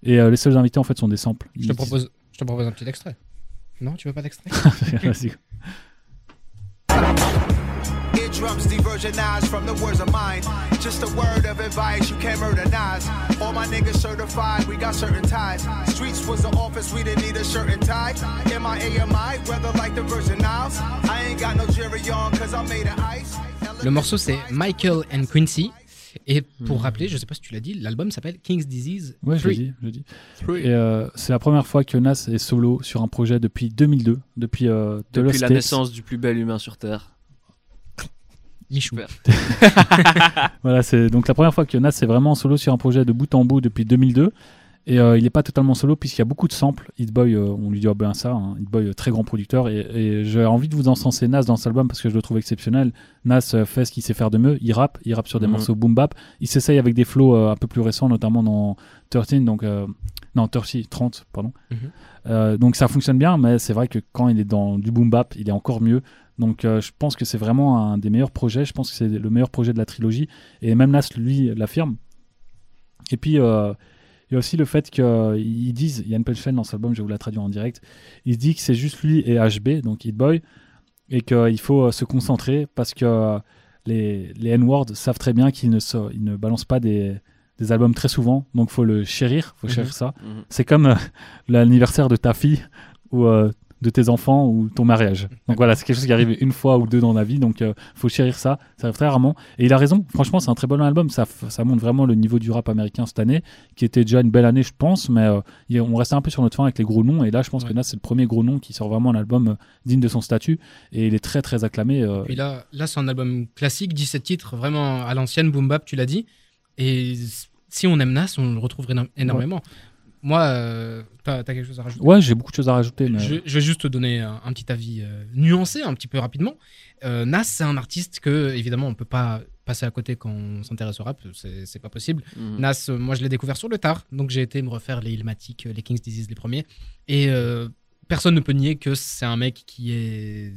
B: Et euh, les seuls invités en fait sont des samples.
A: Je te propose, je te propose un petit extrait. Non, tu veux pas d'extrait? <laughs>
E: Eardrums diversionized from the words of mine. Just a word of advice, you can't murder Nas. All my niggas certified, we got certain ties. Streets was the office, we didn't need a shirt and tie. MIA, MI, weather like the Virgin Isles? I ain't got no jury on, cause I made of ice.
A: Le morceau, c'est Michael and Quincy. Et pour rappeler, je sais pas si tu l'as dit, l'album s'appelle King's Disease
B: Ouais, je
A: 3.
B: l'ai dit. je dit. Et euh, c'est la première fois que Nas est solo sur un projet depuis 2002, depuis, euh, The
C: Depuis
B: Lost
C: la naissance du plus bel humain sur Terre.
A: Michou. <laughs>
B: Voilà, c'est donc la première fois que Nas est vraiment solo sur un projet de bout en bout depuis 2002. Et euh, il n'est pas totalement solo puisqu'il y a beaucoup de samples. Hit Boy, euh, on lui dit bien ça. hein. Hit Boy, euh, très grand producteur. Et, et j'ai envie de vous encenser Nas dans cet album parce que je le trouve exceptionnel. Nas euh, fait ce qu'il sait faire de mieux. Il rappe, il rappe sur des
C: Mhm.
B: morceaux boom bap. Il s'essaye avec des flows euh, un peu plus récents, notamment dans 13, donc euh, non 30, 30, pardon.
A: Mhm.
B: Euh, donc ça fonctionne bien, mais c'est vrai que quand il est dans du boom bap, il est encore mieux. Donc euh, je pense que c'est vraiment un des meilleurs projets. Je pense que c'est le meilleur projet de la trilogie. Et même Nas, lui, l'affirme. Et puis, euh, il y a aussi le fait qu'ils disent, Yann Pelchen dans cet album, je vais vous la traduire en direct, il dit que c'est juste lui et HB, donc Hit Boy, et qu'il faut euh, se concentrer parce que les, les N-words savent très bien qu'ils ne, se- ils ne balancent pas des, des albums très souvent, donc faut le chérir, faut
A: Mhm.
B: chérir ça.
C: Mhm.
B: C'est comme euh, l'anniversaire de ta fille où euh, de tes enfants ou ton mariage. Donc voilà, c'est quelque chose qui arrive une fois ou deux dans la vie, donc euh, faut chérir ça. Ça arrive très rarement. Et il a raison. Franchement, c'est un très bon album. Ça, ça montre vraiment le niveau du rap américain cette année, qui était déjà une belle année, je pense. Mais euh, on restait un peu sur notre fin avec les gros noms. Et là, je pense
A: Ouais.
B: que Nas c'est le premier gros nom qui sort vraiment un album euh, digne de son statut. Et il est très très acclamé. euh,
A: Puis là, là c'est un album classique, 17 titres, vraiment à l'ancienne, boom bap, tu l'as dit. Et si on aime Nas, on le retrouve éno- énormément. Moi, euh, t'as t'as quelque chose à rajouter?
B: Ouais, j'ai beaucoup de choses à rajouter. Mais...
A: je, je vais juste te donner un, un petit avis euh, nuancé, un petit peu rapidement. Euh, Nas, c'est un artiste que, évidemment, on peut pas passer à côté quand on s'intéresse au rap, c'est pas possible.
C: Mhm.
A: Nas, euh, moi je l'ai découvert sur le tard, donc j'ai été me refaire les Illmatic, les King's Disease, les premiers. Et euh, personne ne peut nier que c'est un mec qui est.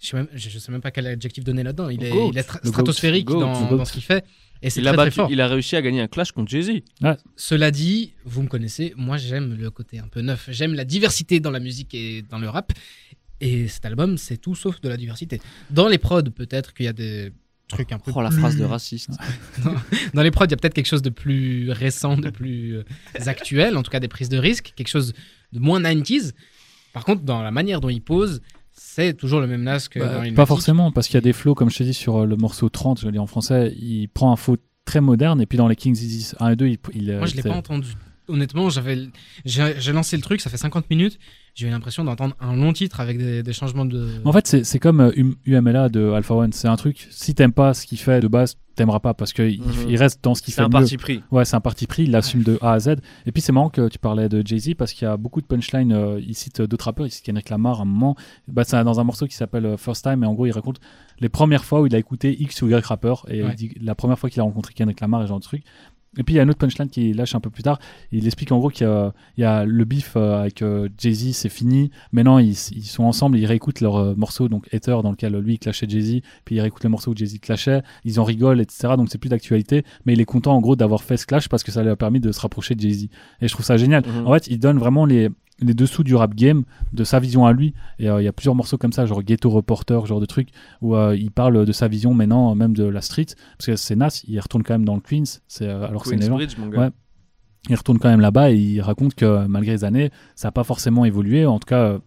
A: Je sais, même, je je sais même pas quel adjectif donner là-dedans. Il est, il stratosphérique
C: Goat.
A: dans,
B: Le goat.
A: dans ce qu'il fait. Et c'est
C: Il a,
A: très, très fort.
C: il a réussi à gagner un clash contre Jay-Z.
A: Cela dit, vous me connaissez, moi j'aime le côté un peu neuf. J'aime la diversité dans la musique et dans le rap. Et cet album, c'est tout sauf de la diversité. Dans les prods, peut-être qu'il y a des trucs un peu
C: Oh, la
A: plus-
C: phrase de raciste. <laughs>
A: Dans les prods, il y a peut-être quelque chose de plus récent, de plus euh, actuel, en tout cas des prises de risque, quelque chose de moins 90s. Par contre, dans la manière dont il pose, c'est toujours le même Nas que
B: Bah,
A: dans
B: pas forcément, parce qu'il y a des flows, comme je te dis, sur euh, le morceau 30, je le dis en français, il prend un flow très moderne, et puis dans les Kings Disease 1 et 2, il. il euh,
A: Moi, je l'ai pas entendu. Honnêtement, j'avais, j'ai j'ai lancé le truc, ça fait 50 minutes. J'ai eu l'impression d'entendre un long titre avec des, des changements de.
B: En fait, c'est c'est comme euh, Um- UMLA de Alpha One. C'est un truc, si t'aimes pas ce qu'il fait de base, t'aimeras pas, parce qu'il
C: Mhm.
B: il reste dans ce qu'il
C: C'est
B: fait
C: un
B: mieux.
C: parti pris.
B: Ouais, c'est un parti pris, il l'assume de A à Z. Et puis c'est marrant que tu parlais de Jay-Z parce qu'il y a beaucoup de punchlines. euh, il cite d'autres rappeurs, il cite Kendrick Lamar à un moment. Bah, c'est dans un morceau qui s'appelle euh, First Time, et en gros, il raconte les premières fois où il a écouté X ou Y rappeur. Et
A: Ouais.
B: il dit la première fois qu'il a rencontré Kendrick Lamar et ce genre de truc. Et puis il y a une autre punchline qui lâche un peu plus tard. Il explique en gros qu'il y a, il y a le beef euh, avec euh, Jay-Z, c'est fini. Maintenant ils, ils sont ensemble, ils réécoutent leur euh, morceau, donc Ether, dans lequel lui il clashait Jay-Z, puis ils réécoutent le morceau où Jay-Z clashait. Ils en rigolent, etc. Donc c'est plus d'actualité. Mais il est content en gros d'avoir fait ce clash parce que ça lui a permis de se rapprocher de Jay-Z. Et je trouve ça génial.
C: Mhm.
B: En fait, il donne vraiment les, les dessous du rap game, de sa vision à lui. Et euh, il y a plusieurs morceaux comme ça, genre Ghetto Reporter, genre de truc, où euh, il parle de sa vision maintenant, même de la street. Parce que c'est Nas, il retourne quand même dans le Queens, c'est, euh, alors que c'est
C: mon gars.
B: Ouais. Il retourne quand même là-bas et il raconte que euh, malgré les années, ça n'a pas forcément évolué. En tout cas, euh,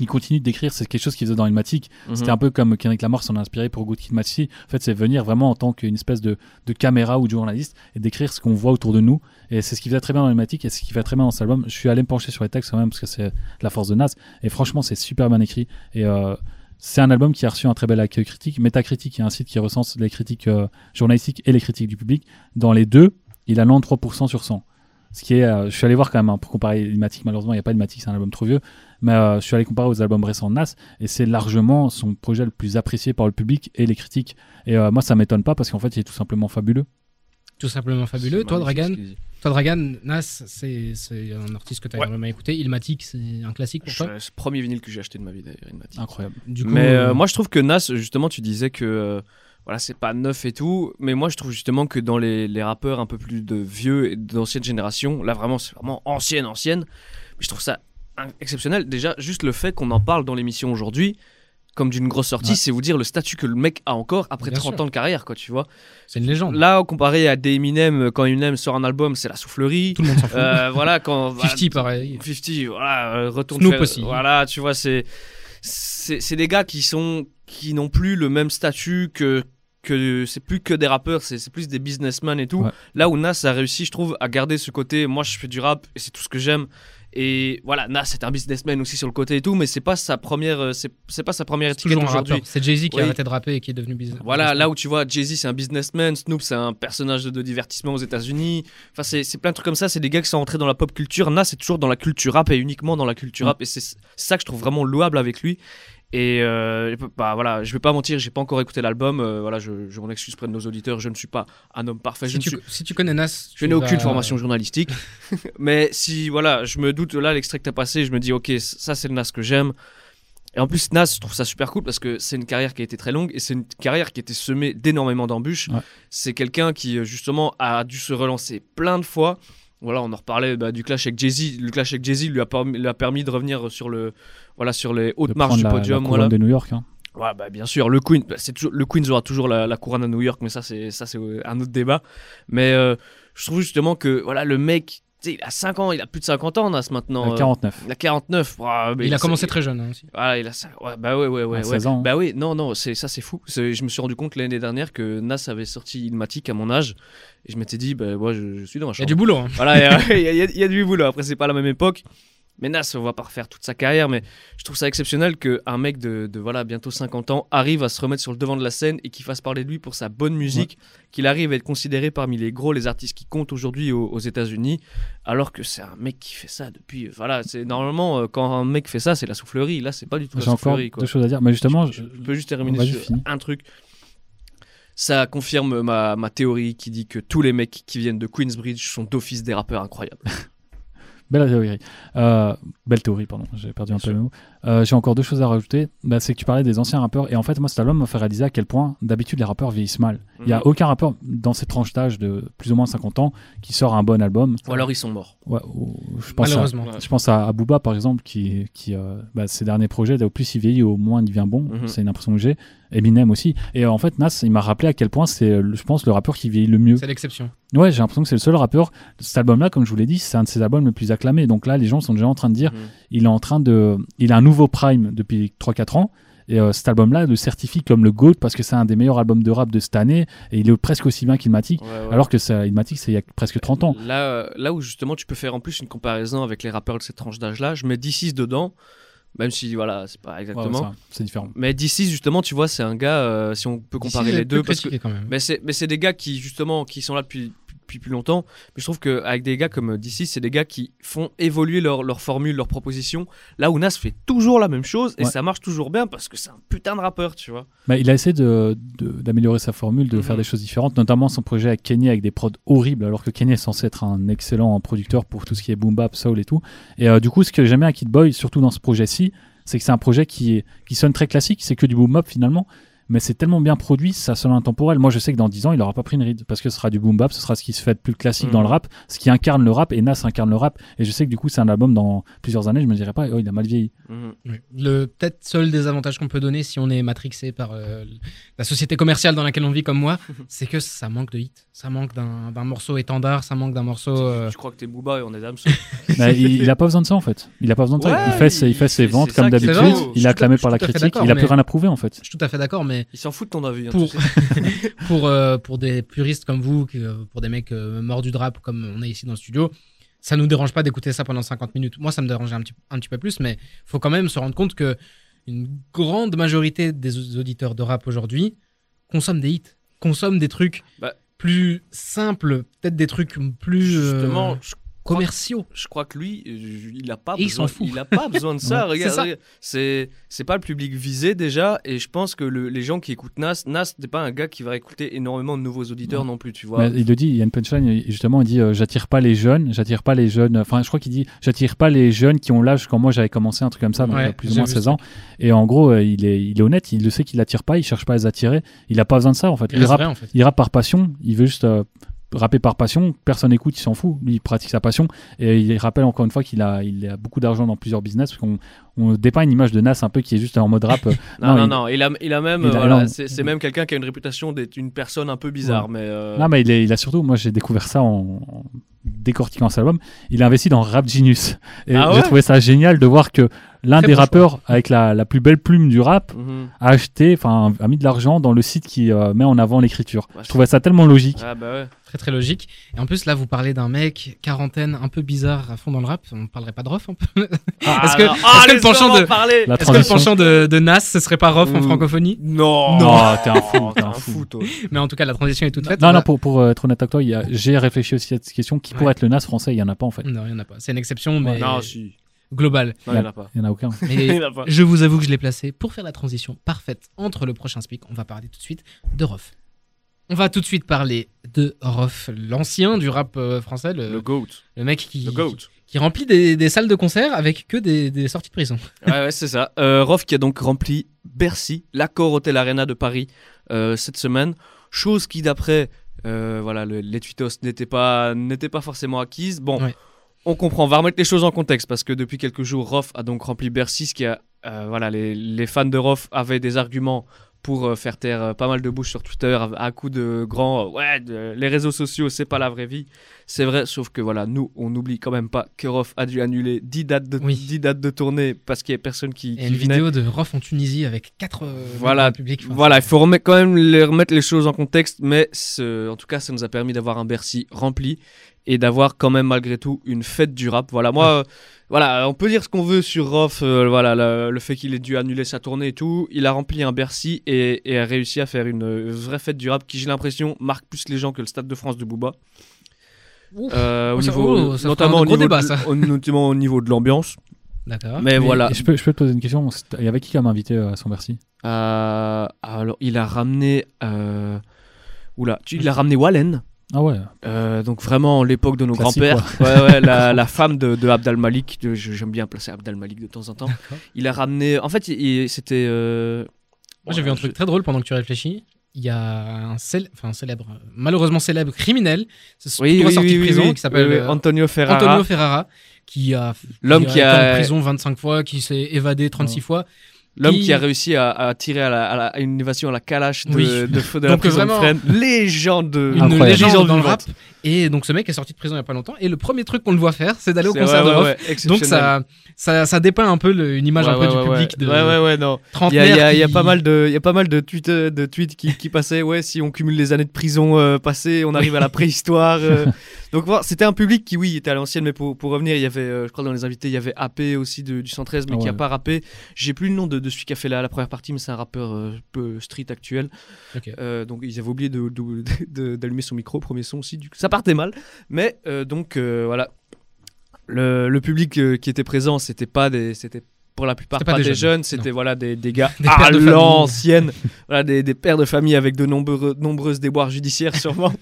B: il continue d'écrire, c'est quelque chose qu'il faisait dans Ilmatic.
C: Mhm.
B: C'était un peu comme Kendrick Lamar s'en a inspiré pour Good Kid. En fait, c'est venir vraiment en tant qu'une espèce de, de caméra ou de journaliste et d'écrire ce qu'on voit autour de nous. Et c'est ce qu'il faisait très bien dans Ilmatic et ce qu'il fait très bien dans cet album. Je suis allé me pencher sur les textes quand même parce que c'est la force de Nas. Et franchement, c'est super bien écrit. Et euh, c'est un album qui a reçu un très bel accueil critique. Metacritic est un site qui recense les critiques euh, journalistiques et les critiques du public. Dans les deux, il a 93% sur 100. Ce qui est, euh, je suis allé voir quand même hein, pour comparer Ilmatic. Malheureusement, il n'y a pas Ilmatic, c'est un album trop vieux. Mais euh, je suis allé comparer aux albums récents de Nas et c'est largement son projet le plus apprécié par le public et les critiques. Et euh, moi, ça m'étonne pas parce qu'en fait, il est tout simplement fabuleux.
A: Tout simplement fabuleux. Toi, Dragan, toi, Dragan, Nas, c'est c'est un artiste que tu as
C: Ouais.
A: énormément écouté. Ilmatic, c'est un classique pour
C: Je-
A: toi.
C: C'est le premier vinyle que j'ai acheté de ma vie d'ailleurs, il m'a dit.
B: Incroyable.
A: Du coup,
C: mais euh, moi je trouve que Nas, justement, tu disais que euh, voilà, c'est pas neuf et tout, mais moi je trouve justement que dans les, les rappeurs un peu plus de vieux et d'ancienne génération, là vraiment c'est vraiment ancienne, ancienne, mais je trouve ça exceptionnel. Déjà, juste le fait qu'on en parle dans l'émission aujourd'hui, comme d'une grosse sortie,
B: Ouais.
C: c'est vous dire le statut que le mec a encore après
A: Bien
C: 30
A: sûr.
C: ans de carrière, quoi, tu vois.
A: c'est une légende.
C: Là, comparé à des Eminem, quand Eminem sort un album, c'est la soufflerie.
A: Tout le monde s'en fout.
C: Euh, voilà, quand. <laughs>
A: 50, pareil.
C: 50, voilà, euh, retourne
A: Snoop
C: faire-
A: aussi.
C: Voilà, tu vois, c'est c'est des gars qui sont qui n'ont plus le même statut que que c'est plus que des rappeurs, c'est c'est plus des businessmen et tout.
B: Ouais.
C: Là où Nas a réussi, je trouve, à garder ce côté. Moi, je fais du rap et c'est tout ce que j'aime. Et voilà, Nas c'est un businessman aussi sur le côté et tout, mais c'est pas sa première, euh, c'est c'est pas sa première étiquette aujourd'hui.
A: C'est Jay-Z qui
C: Oui.
A: a arrêté de rapper et qui est devenu business.
C: Voilà, là où tu vois, Jay-Z c'est un businessman, Snoop c'est un personnage de, de divertissement aux États-Unis. Enfin, c'est c'est plein de trucs comme ça. C'est des gars qui sont entrés dans la pop culture. Nas c'est toujours dans la culture rap et uniquement dans la culture
B: Mm.
C: rap. Et c'est c'est ça que je trouve vraiment louable avec lui. Et euh, bah voilà, je vais pas mentir, j'ai pas encore écouté l'album. Euh, voilà, je, je m'en excuse près de nos auditeurs. Je ne suis pas un homme parfait.
A: Si tu,
C: suis-
A: si tu connais Nas,
C: je n'ai aucune formation journalistique. <laughs> mais si voilà, je me doute là l'extrait que t'as passé, je me dis ok, ça c'est le Nas que j'aime. Et en plus, Nas, je trouve ça super cool parce que c'est une carrière qui a été très longue et c'est une carrière qui a été semée d'énormément d'embûches.
B: Ouais.
C: C'est quelqu'un qui, euh, justement, a dû se relancer plein de fois. Voilà, on en reparlait bah, du clash avec Jay-Z. Le clash avec Jay-Z lui a, permis, lui a permis de revenir sur le, voilà, sur les hautes marches du
B: la,
C: podium.
B: la
C: voilà.
B: de New York. hein.
C: Ouais, bah, bien sûr, le Queen, bah, toujours, le Queens aura toujours la, la couronne à New York, mais ça c'est ça c'est euh, un autre débat. Mais euh, je trouve justement que voilà le mec Tu sais, il a 5 ans, il a plus de 50 ans, Nas, maintenant.
B: Euh,
C: euh,
B: 49.
C: Il a 49. Ah, mais
A: Il a commencé très jeune hein, aussi.
C: Voilà, il a ça. Ouais, bah ouais, ouais, ouais.
B: À
C: ouais.
B: 16 ans.
C: Bah oui, non, non, c'est ça, c'est fou. C'est- Je me suis rendu compte l'année dernière que Nas avait sorti Ilmatic à mon âge. Et je m'étais dit, bah, moi, je, je suis dans ma
A: Il y a
C: chambre.
A: du boulot. hein.
C: Voilà, il y a- <laughs> il y, a- il y a du boulot. Après, c'est pas la même époque. Nas, on va pas refaire toute sa carrière, mais je trouve ça exceptionnel qu'un mec de, de, voilà, bientôt 50 ans arrive à se remettre sur le devant de la scène et qu'il fasse parler de lui pour sa bonne musique, qu'il arrive à être considéré parmi les gros, les artistes qui comptent aujourd'hui aux, aux États-Unis, alors que c'est un mec qui fait ça depuis. euh, Voilà, c'est normalement, euh, quand un mec fait ça, c'est la soufflerie. Là, c'est pas du tout la
B: J'ai encore
C: soufflerie.
B: deux choses à dire. Mais justement,
C: je, je peux juste terminer sur un truc. Ça confirme ma, ma théorie qui dit que tous les mecs qui viennent de Queensbridge sont d'office des rappeurs incroyables. <laughs>
B: Belle théorie. Euh, belle théorie, pardon. J'ai perdu un peu
C: sûr.
B: le mot. Euh, J'ai encore deux choses à rajouter. Bah, c'est que tu parlais des anciens rappeurs. Et en fait, moi, cet album m'a fait réaliser à quel point, d'habitude, les rappeurs vieillissent mal. Il n'y a
C: Mhm.
B: aucun rappeur dans cette tranche d'âge de plus ou moins 50 ans qui sort un bon album.
C: Ou alors ils sont morts.
B: Ouais, ou- je pense à,
A: Malheureusement.
C: Ouais.
B: je pense à, à Booba, par exemple, qui, qui euh, bah, ses derniers projets, au plus il vieillit, au moins il devient bon.
C: Mhm.
B: C'est une impression que j'ai. Eminem aussi. Et euh, en fait, Nas, il m'a rappelé à quel point c'est, je pense, le rappeur qui vieillit le mieux.
A: C'est l'exception.
B: Ouais, j'ai l'impression que c'est le seul rappeur. Cet album-là, comme je vous l'ai dit, c'est un de ses albums les plus acclamés. Donc là, les gens sont déjà en train de dire,
C: Mhm.
B: il est en train de, il a un nouveau prime depuis 3-4 ans. Et euh, cet album-là le certifie comme le GOAT parce que c'est un des meilleurs albums de rap de cette année et il est presque aussi bien qu'Ilmatic.
C: Ouais, ouais.
B: Alors que ça, Illmatic, c'est il y a presque 30 ans.
C: Là, euh, là où justement tu peux faire en plus une comparaison avec les rappeurs de cette tranche d'âge-là, je mets D6 dedans, même si voilà, c'est pas
B: Ouais,
C: exactement.
B: c'est différent.
C: mais D6 justement, tu vois, c'est un gars, euh, si on peut comparer les deux, parce que
A: quand même.
C: Mais c'est, mais c'est des gars qui, justement, qui sont là depuis, depuis plus longtemps. Mais je trouve qu'avec des gars comme DC, c'est des gars qui font évoluer leur, leur formule, leur proposition. Là où Nas fait toujours la même chose et
B: Ouais.
C: ça marche toujours bien parce que c'est un putain de rappeur, tu vois.
B: Bah, il a essayé de- de- d'améliorer sa formule, de
C: Mhm.
B: faire des choses différentes, notamment son projet avec Kenny avec des prods horribles, alors que Kenny est censé être un excellent producteur pour tout ce qui est boom bap, soul et tout. Et euh, du coup, ce que j'aime bien à Kid Boy, surtout dans ce projet-ci, c'est que c'est un projet qui, est, qui sonne très classique, c'est que du boom bap finalement. Mais c'est tellement bien produit, ça sonne intemporel. Moi, je sais que dans 10 ans, il aura pas pris une ride parce que ce sera du boom bap, ce sera ce qui se fait de plus classique
C: Mhm.
B: dans le rap, ce qui incarne le rap. Et Nas incarne le rap. Et je sais que du coup, c'est un album dans plusieurs années, je me dirais pas, oh, il a mal vieilli.
C: Mhm.
A: Oui. Le peut-être seul désavantage qu'on peut donner si on est matrixé par euh, la société commerciale dans laquelle on vit comme moi, <laughs> c'est que ça manque de hit. Ça manque d'un morceau étendard, ça manque d'un morceau. euh,
C: Je crois que t'es Booba et on est Damso.
B: Mais <laughs> il, il a pas besoin de ça en fait. Il a pas besoin de ça. Il fait ses, il fait ses ventes comme d'habitude. Il est acclamé par la critique. Il a plus rien à prouver en fait.
A: Je suis tout à fait d'accord, mais
C: Il s'en fout de ton avis. hein,
A: pour,
C: tu sais. <laughs>
A: pour, euh, pour des puristes comme vous, pour des mecs euh, morts du drap comme on est ici dans le studio, ça nous dérange pas d'écouter ça pendant 50 minutes. Moi, ça me dérangeait un petit, un petit peu plus, mais faut quand même se rendre compte que une grande majorité des auditeurs de rap aujourd'hui consomment des hits, consomment des trucs
C: Bah.
A: plus simples, peut-être des trucs plus euh,
C: Justement, je
A: commerciaux.
C: je crois que lui, euh, il a pas besoin.
A: s'en fout.
C: Il a pas besoin de ça. <laughs> Regarde,
A: c'est ça.
C: regarde. c'est c'est pas le public visé déjà, et je pense que le- les gens qui écoutent Nas, Nas n'est pas un gars qui va écouter énormément de nouveaux auditeurs non plus, tu vois.
B: Mais il le dit, il y a une punchline, justement, il dit euh, J'attire pas les jeunes, j'attire pas les jeunes. Enfin, je crois qu'il dit J'attire pas les jeunes qui ont l'âge quand moi j'avais commencé, un truc comme ça, donc
A: Ouais,
B: il y a plus ou moins
A: vu
B: 16
A: ça.
B: ans. Et en gros, euh, il, est, il est honnête, il le sait qu'il attire pas, il cherche pas à les attirer. Il a pas besoin de ça en fait.
A: Il
B: Il rappe,
A: vrai, en fait.
B: il rappe par passion, il veut juste. euh, rapper par passion, personne écoute, il s'en fout, lui il pratique sa passion et il rappelle encore une fois qu'il a, il a beaucoup d'argent dans plusieurs business parce qu'on on dépeint une image de Nas un peu qui est juste en mode rap. <laughs>
C: Non, non,
B: il-
C: non, il a, il a même, voilà, c'est même quelqu'un qui a une réputation d'être une personne un peu bizarre, mais. euh,
B: Non, mais il, est- il a surtout, moi j'ai découvert ça en, en décortiquant cet album, il a investi dans Rap Genius. Et
C: Ah
B: j'ai
C: ouais
B: trouvé ça génial de voir que l'un des
A: bon
B: rappeurs avec la, la plus belle plume du rap
C: mhm.
B: a acheté, enfin a mis de l'argent dans le site qui euh, met en avant l'écriture. Je trouvais ça tellement logique.
C: Ah bah ouais.
A: Très très logique. Et en plus, là, vous parlez d'un mec quarantaine un peu bizarre à fond dans le rap. On parlerait pas de Rof un peu <laughs> Est-ce que-
C: Ah,
A: que le penchant
C: en
A: de- Est-ce que le
B: transition.
A: penchant de, de Nas, ce serait pas Rof en
C: Mm.
A: francophonie
C: Non
B: Non, t'es un fou,
C: Oh,
B: t'es un fou.
C: toi.
A: Mais en tout cas, la transition est toute faite.
B: Non,
A: On
B: non,
A: va-
B: pour, pour euh, être honnête avec toi, j'ai réfléchi aussi à cette question. Qui pourrait être le Nas français Il y en a pas en fait.
A: Non, il y en a pas. C'est une exception, mais
C: Non, si.
A: globale.
C: Non, il y en a pas.
B: Il y en a aucun. <laughs>
C: Il y
A: Mais
C: en a pas.
A: je vous avoue que je l'ai placé pour faire la transition parfaite entre le prochain speak. On va parler tout de suite de Rof. On va tout de suite parler de Rof, l'ancien du rap euh, français, le,
C: Le GOAT.
A: le mec qui,
C: Le GOAT.
A: qui remplit des, des salles de concert avec que des, des sorties de prison.
C: Ouais, ouais, c'est ça. Euh, Rof qui a donc rempli Bercy, l'accord Hôtel Arena de Paris euh, cette semaine. Chose qui, d'après euh, voilà, le- les tweetos, n'était pas, n'était pas forcément acquise. Bon,
A: Ouais.
C: on comprend. On va remettre les choses en contexte parce que depuis quelques jours, Rof a donc rempli Bercy, ce qui a. voilà, les, les fans de Rof avaient des arguments pour euh, faire taire euh, pas mal de bouches sur Twitter à, coup de grands euh, ouais de- les réseaux sociaux c'est pas la vraie vie c'est vrai sauf que voilà nous on n'oublie quand même pas que Rof a dû annuler 10 dates de
A: Oui.
C: 10 dates de tournée parce qu'il y a personne qui,
A: Et
C: qui
A: une
C: venait.
A: vidéo de Rof en Tunisie avec 4
C: Voilà.
A: Enfin,
C: Voilà, il faut remettre, quand même les- remettre les choses en contexte, mais ce- en tout cas, ça nous a permis d'avoir un Bercy rempli et d'avoir quand même malgré tout une fête du rap. Voilà, moi, euh, voilà, on peut dire ce qu'on veut sur Rof, euh, voilà, le, le fait qu'il ait dû annuler sa tournée et tout. Il a rempli un Bercy et, et a réussi à faire une vraie fête du rap qui, j'ai l'impression, marque plus les gens que le Stade de France de Booba. Euh, au
A: Ça-
C: niveau,
A: oh,
C: notamment, au niveau
A: débat,
C: de,
A: ça.
C: au- notamment au niveau de l'ambiance.
A: D'accord.
C: Mais
B: Mais
C: voilà.
B: Je peux, je peux te poser une question. Il y avait qui comme invité euh, à son Bercy?
C: Euh, alors, il a ramené. Euh... Oula, tu- il a ramené Wallen.
B: Ah ouais.
C: Euh, donc vraiment l'époque de nos grands-pères. Ouais, ouais, la, <laughs> la femme de, de Abd al-Malik. J'aime bien placer Abd al-Malik de temps en temps. Il a ramené. En fait, c'était. euh,
A: Moi, j'ai vu un
C: je-
A: truc très drôle pendant que tu réfléchis. Il y a un, cél- enfin, un célèbre, malheureusement célèbre criminel, c'est
C: Oui, oui,
A: sorti
C: oui,
A: de prison,
C: oui.
A: qui s'appelle
C: Oui, oui,
A: euh,
C: Antonio Ferrara.
A: Antonio Ferrara, qui a,
C: L'homme qui
A: été
C: a-
A: en prison 25 fois, qui s'est évadé 36 fois.
C: L'homme
A: qui-
C: qui a réussi à, à tirer à, la- à la- à une évasion à la calache de,
A: Oui.
C: de, de la
A: Donc,
C: de
A: vraiment,
C: Fresnes. Légende de.
A: Une
B: Incroyable.
A: légende dans le rap. Et donc ce mec est sorti de prison il y a pas longtemps. Et le premier truc qu'on le voit faire, c'est d'aller au concert
C: ouais,
A: de
C: ouais,
A: Donc ça, ça, ça dépeint un peu le- une image un peu du public de
C: Ouais, ouais, ouais, non. Il y a, y y pas mal de, y a pas mal de tweets, euh, de tweets qui, qui passaient. Ouais, si on cumule les années de prison euh, passées, on arrive à la <laughs> préhistoire. euh. Donc voilà, c'était un public qui, oui, était à l'ancienne, mais pour, pour revenir, il y avait, euh, je crois dans les invités, il y avait AP aussi de- du 113, mais
B: Ah
C: qui a
B: ouais.
C: pas rappé. J'ai plus le nom de, de celui qui a fait la, la première partie, mais c'est un rappeur euh, un peu street actuel. Euh, donc ils avaient oublié de- de- <laughs> de- d'allumer son micro, premier son aussi. Du ça partait mal, mais euh, donc euh, voilà. Le, le public qui était présent, c'était pas des, c'était pour la plupart pas,
A: pas
C: des
A: des
C: jeunes,
A: jeunes,
C: c'était voilà des, des gars <laughs>
A: Des
C: à
A: de
C: l'ancienne, voilà des, des pères de famille avec de nombreux, nombreuses déboires judiciaires <laughs> sûrement.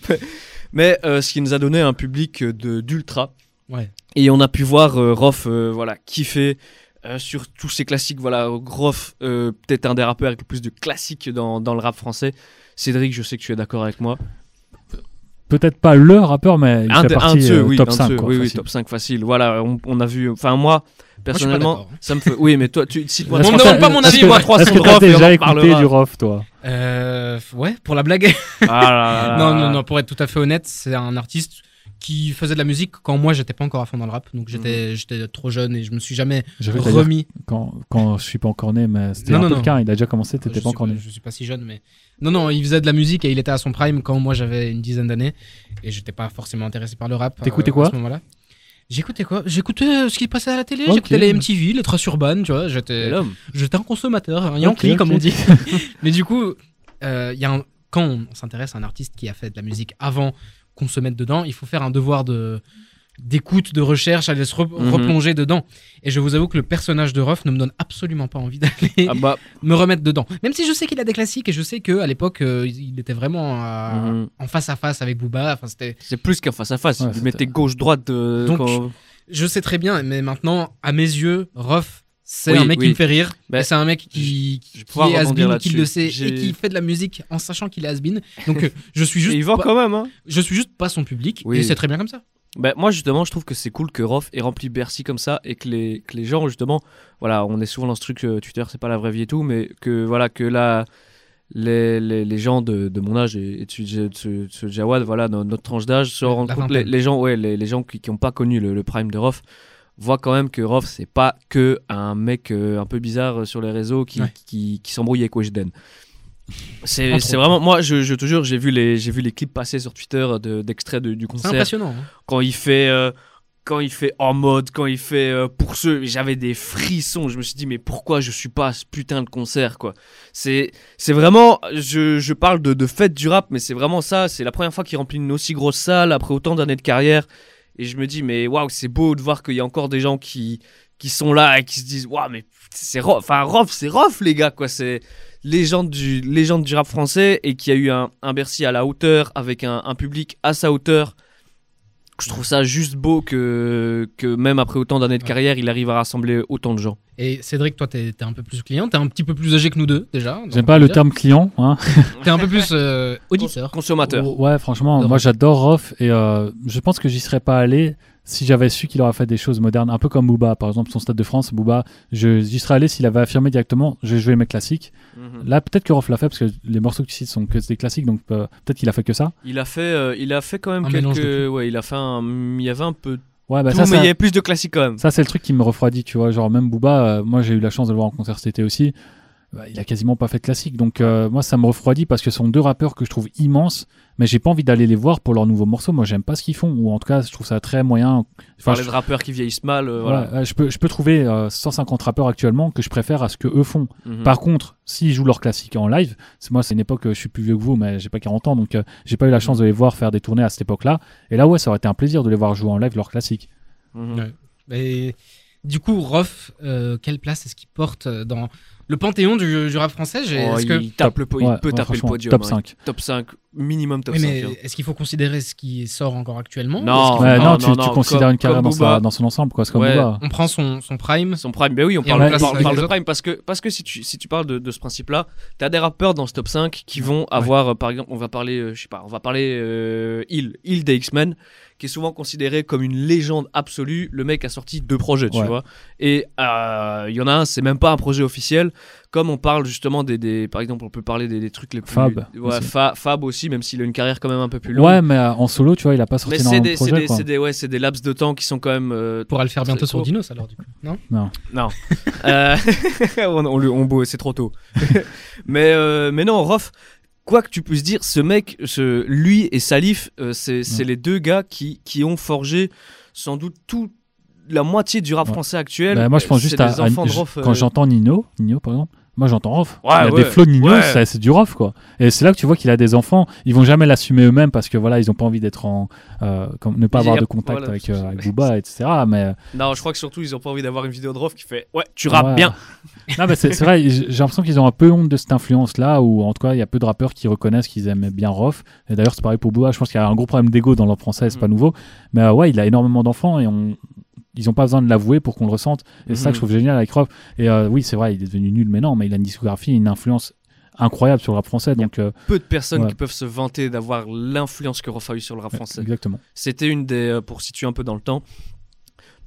C: mais euh, ce qui nous a donné un public de d'ultra.
A: Ouais.
C: Et on a pu voir euh, Rof euh, voilà kiffer euh, sur tous ces classiques. Voilà, Rof euh, peut-être un des rappeurs avec le plus de classiques dans, dans le rap français. Cédric, je sais que tu es d'accord avec moi.
B: Peut-être pas le rappeur, mais il
C: un,
B: fait
C: de, un
B: partie
C: ceux,
B: euh,
C: oui,
B: top
C: un de
B: 5.
C: ceux,
B: quoi,
C: oui, oui,
B: facile.
C: top 5 facile. Voilà, on, on a vu. Enfin, moi, personnellement,
A: d'accord.
C: ça me fait. Oui, mais toi, tu cites-moi.
A: On demande pas mon avis,
B: que-
A: moi,
C: trois
B: Est-ce
C: sons
B: que t'as déjà écouté du Rof, toi
A: Euh, ouais, pour la blague.
C: Ah là là là <laughs>
A: non, non, non, pour être tout à fait honnête, c'est un artiste qui faisait de la musique quand moi j'étais pas encore à fond dans le rap. Donc j'étais
C: Mhm.
A: j'étais trop jeune et je me suis jamais remis.
B: quand, quand je suis pas encore né, mais c'était
A: Non,
B: un
A: non,
B: peu
A: non.
B: le cas. Il a déjà commencé, t'étais pas encore né.
A: je suis pas si jeune, mais. Non, non, il faisait de la musique et il était à son prime quand moi j'avais une dizaine d'années. Et j'étais pas forcément intéressé par le rap.
B: T'écoutais
A: euh,
B: quoi
A: à ce moment-là. J'écoutais quoi? J'écoutais euh, ce qui passait à la télé, j'écoutais les MTV, les traces urbaines, tu vois. J'étais
C: l'homme.
A: j'étais un consommateur, un Yankee comme on dit. <laughs> mais du coup, euh, il y a un- quand on s'intéresse à un artiste qui a fait de la musique avant qu'on se mette dedans, il faut faire un devoir de d'écoute, de recherche, aller se re-
C: Mhm.
A: replonger dedans. Et je vous avoue que le personnage de Ruff ne me donne absolument pas envie d'aller
C: Ah bah, <laughs>
A: me remettre dedans. Même si je sais qu'il a des classiques et je sais qu'à l'époque, euh, il était vraiment à-
C: Mhm.
A: en face à face avec Booba. Enfin, c'était...
C: c'est plus qu'un face à face.
B: Ouais, c'était-
C: mettez gauche-droite. de-
A: Donc,
C: quand-
A: Je sais très bien, mais maintenant, à mes yeux, Ruff, c'est
C: Oui,
A: un mec
C: oui.
A: qui me fait rire. Et c'est un mec qui, qui est
C: rebondir
A: has qui le sait et qui fait de la musique en sachant qu'il est has Donc euh, je suis
C: Et
A: juste
C: il vend
A: pas,
C: quand même, hein.
A: je suis juste pas son public
C: Oui.
A: et c'est très bien comme ça.
C: Ben, moi justement je trouve que c'est cool que Rof ait rempli Bercy comme ça et que les, que les gens justement voilà on est souvent dans ce truc euh, Twitter c'est pas la vraie vie et tout mais que voilà que là les, les, les gens de, de mon âge et, et de ce, de ce- Jawad voilà notre tranche d'âge se
A: La
C: rendent compte les, les gens ouais les, les gens qui n'ont pas connu le, le prime de Rof voient quand même que Rof c'est pas que un mec euh, un peu bizarre euh, sur les réseaux qui,
A: Ouais.
C: qui, qui s'embrouille avec Weshden c'est vraiment moi je, je te jure j'ai vu les j'ai vu les clips passer sur Twitter de- d'extraits de- du
A: C'est
C: concert
A: impressionnant. hein.
C: quand il fait euh, quand il fait en mode quand il fait euh, pour ceux j'avais des frissons je me suis dit mais pourquoi je suis pas à ce putain de concert quoi? C'est c'est vraiment je, je parle de, de fête du rap mais c'est vraiment ça c'est la première fois qu'il remplit une aussi grosse salle après autant d'années de carrière et je me dis mais waouh c'est beau de voir qu'il y a encore des gens qui qui sont là et qui se disent waouh mais c'est Rof enfin Rof c'est Rof les gars quoi. C'est légende du légende du rap français et qui a eu un, un Bercy à la hauteur avec un public à sa hauteur je trouve ça juste beau que, que même après autant d'années de
A: Ouais.
C: carrière, il arrive à rassembler autant de gens.
A: Et Cédric, toi, t'es un peu plus client, t'es un petit peu plus âgé que nous deux déjà.
B: J'aime pas le
A: dire.
B: terme client. Hein. <laughs>
A: T'es un peu plus euh, auditeur.
C: Consommateur.
B: Ouais, franchement, moi j'adore Rof et euh, je pense que j'y serais pas allé si j'avais su qu'il aurait fait des choses modernes, un peu comme Booba, par exemple, son Stade de France, Booba, je- j'y serais allé s'il avait affirmé directement je vais jouer mes classiques.
C: Mhm.
B: Là, peut-être que Rof l'a fait parce que les morceaux que tu cites sont que des classiques, donc euh, peut-être qu'il a fait que ça.
C: Il a fait, euh, il a fait quand même
A: Un
C: quelques. Ouais, il a fait un. Il y avait un peu.
B: Ouais, bah
C: tout,
B: ça,
C: mais
B: ça-
C: il y avait plus de classiques quand même.
B: Ça, c'est le truc qui me refroidit, tu vois. Genre, même Booba, euh, moi, j'ai eu la chance de le voir en concert cet été aussi. Bah, il a quasiment pas fait de classique. Donc, euh, moi, ça me refroidit parce que ce sont deux rappeurs que je trouve immenses, mais j'ai pas envie d'aller les voir pour leurs nouveaux morceaux. Moi, j'aime pas ce qu'ils font, ou en tout cas, je trouve ça très moyen. Enfin,
C: Parler
B: je,
C: de rappeurs qui vieillissent mal. euh, voilà.
B: je peux, je peux trouver euh, 150 rappeurs actuellement que je préfère à ce que eux font.
C: Mhm.
B: Par contre, s'ils jouent leurs classiques en live, c'est moi, c'est une époque, je suis plus vieux que vous, mais j'ai pas 40 ans, donc euh, j'ai pas eu la chance de les voir faire des tournées à cette époque-là. Et là, ouais, ça aurait été un plaisir de les voir jouer en live leurs classiques.
C: Mhm.
A: Ouais. Et du coup, Rof, euh, quelle place est-ce qu'il porte dans le panthéon du, du rap français
C: Oh,
A: est-ce que...
C: il, tape le po- il
B: Ouais,
C: peut
B: ouais,
C: taper le podium.
B: Top
C: hein.
B: 5.
C: Top 5, minimum top
A: Oui,
C: 5.
A: mais
C: hein.
A: est-ce qu'il faut considérer ce qui sort encore actuellement
C: Non.
B: Ouais,
C: non,
B: non,
C: non,
B: tu,
C: non,
B: tu
C: comme-
B: considères une carrière dans, sa-
C: Booba.
B: dans son ensemble, quoi. C'est comme.
A: On prend son, son prime.
C: Son prime, ben oui, on parle,
A: on place
C: parle- de prime parce que, parce que si, tu, si tu parles de, de ce principe-là, tu as des rappeurs dans ce top 5 qui vont avoir, euh, par exemple, on va parler, euh, je sais pas, on va parler euh, Hill, Hill des X-Men, qui est souvent considéré comme une légende absolue. Le mec a sorti deux projets, tu
B: Ouais.
C: vois. Et euh, il y en a un, c'est même pas un projet officiel. Comme on parle justement des, des- par exemple, on peut parler des, des trucs les plus.
B: Fab
C: Ouais,
B: aussi.
C: Fa- Fab aussi, même s'il a une carrière quand même un peu plus longue.
B: Ouais, mais euh, en solo, tu vois, il a pas sorti
C: mais des, des,
B: quoi.
C: c'est des- ouais, c'est des laps de temps qui sont quand même. euh,
A: On pourra le faire bientôt sur. Dinos alors du coup. Non?
C: Non. Euh, <laughs> on, on, le- on c'est trop tôt. <laughs> mais, euh, mais non, Rof, quoi que tu puisses dire, ce mec, ce, lui et Salif, euh, c'est les deux gars qui, qui ont forgé sans doute tout la moitié du rap
B: Ouais.
C: français actuel.
B: Bah, moi, je pense
C: C'est
B: juste à, à-
C: Rof,
B: quand
C: euh,
B: j'entends Nino, Nino par exemple. Moi, j'entends Rof.
C: Ouais,
B: il a
C: ouais.
B: des flots de Nino,
C: Ouais.
B: ça- c'est du Rof, quoi. Et c'est là que tu vois qu'il a des enfants. Ils vont jamais l'assumer eux-mêmes parce que voilà, ils ont pas envie d'être en, euh, comme, ne pas
C: y a-
B: avoir de contact
C: voilà.
B: avec, euh, avec Booba, etc. Mais
C: Non, je crois que surtout, ils ont pas envie d'avoir une vidéo de Rof qui fait Ouais, tu rappes bien.
B: non, mais c'est vrai. J'ai l'impression qu'ils ont un peu honte de cette influence-là, ou en tout cas, il y a peu de rappeurs qui reconnaissent qu'ils aimaient bien Rof. Et d'ailleurs, c'est pareil pour Booba. Je pense qu'il y a un gros problème d'ego dans leur français, c'est
C: Mhm.
B: pas nouveau. Mais euh, ouais, il a énormément d'enfants et on. Ils ont pas besoin de l'avouer pour qu'on le ressente. Et c'est ça que je
C: Mhm.
B: trouve génial avec Rof. Et euh, oui, c'est vrai, il est devenu nul, mais non, mais il a une discographie, une influence incroyable sur le rap français. Donc, euh,
C: Peu de personnes
B: Ouais.
C: qui peuvent se vanter d'avoir l'influence que Rof a eu sur le rap français.
B: exactement.
C: C'était une des. euh, Pour situer un peu dans le temps,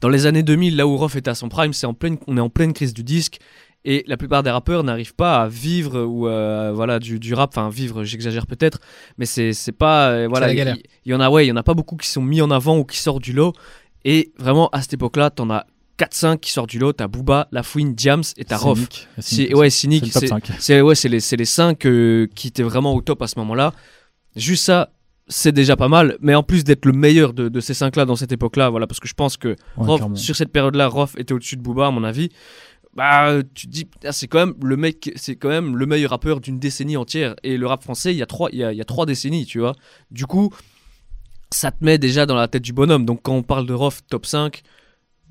C: dans les années 2000, là où Rof était à son prime, c'est en pleine, on est en pleine crise du disque. Et la plupart des rappeurs n'arrivent pas à vivre ou euh, voilà du, du rap, enfin vivre, j'exagère peut-être, mais c'est c'est pas euh, voilà. Il il y, en a ouais, il y en a pas beaucoup qui sont mis en avant ou qui sortent du lot. Et vraiment à cette époque-là, t'en as 4-5 qui sortent du lot. T'as Booba, La Fouine, Diams et t'as Rof.
B: Cynic,
C: ouais,
B: c'est
C: Cynic, c'est
B: 5.
C: c'est ouais, c'est les, c'est les 5 qui étaient vraiment au top à ce moment-là. Juste ça, c'est déjà pas mal. Mais en plus d'être le meilleur de, de ces 5-là dans cette époque-là, voilà, parce que je pense que
B: Ouais,
C: Rof,
B: clairement.
C: sur cette période-là, Rof était au-dessus de Booba, à mon avis. Bah, tu te dis, c'est quand même le mec, c'est quand même le meilleur rappeur d'une décennie entière. Et le rap français, il y a trois, il y a, il y a trois décennies, tu vois. Du coup, ça te met déjà dans la tête du bonhomme. Donc quand on parle de Rof top 5,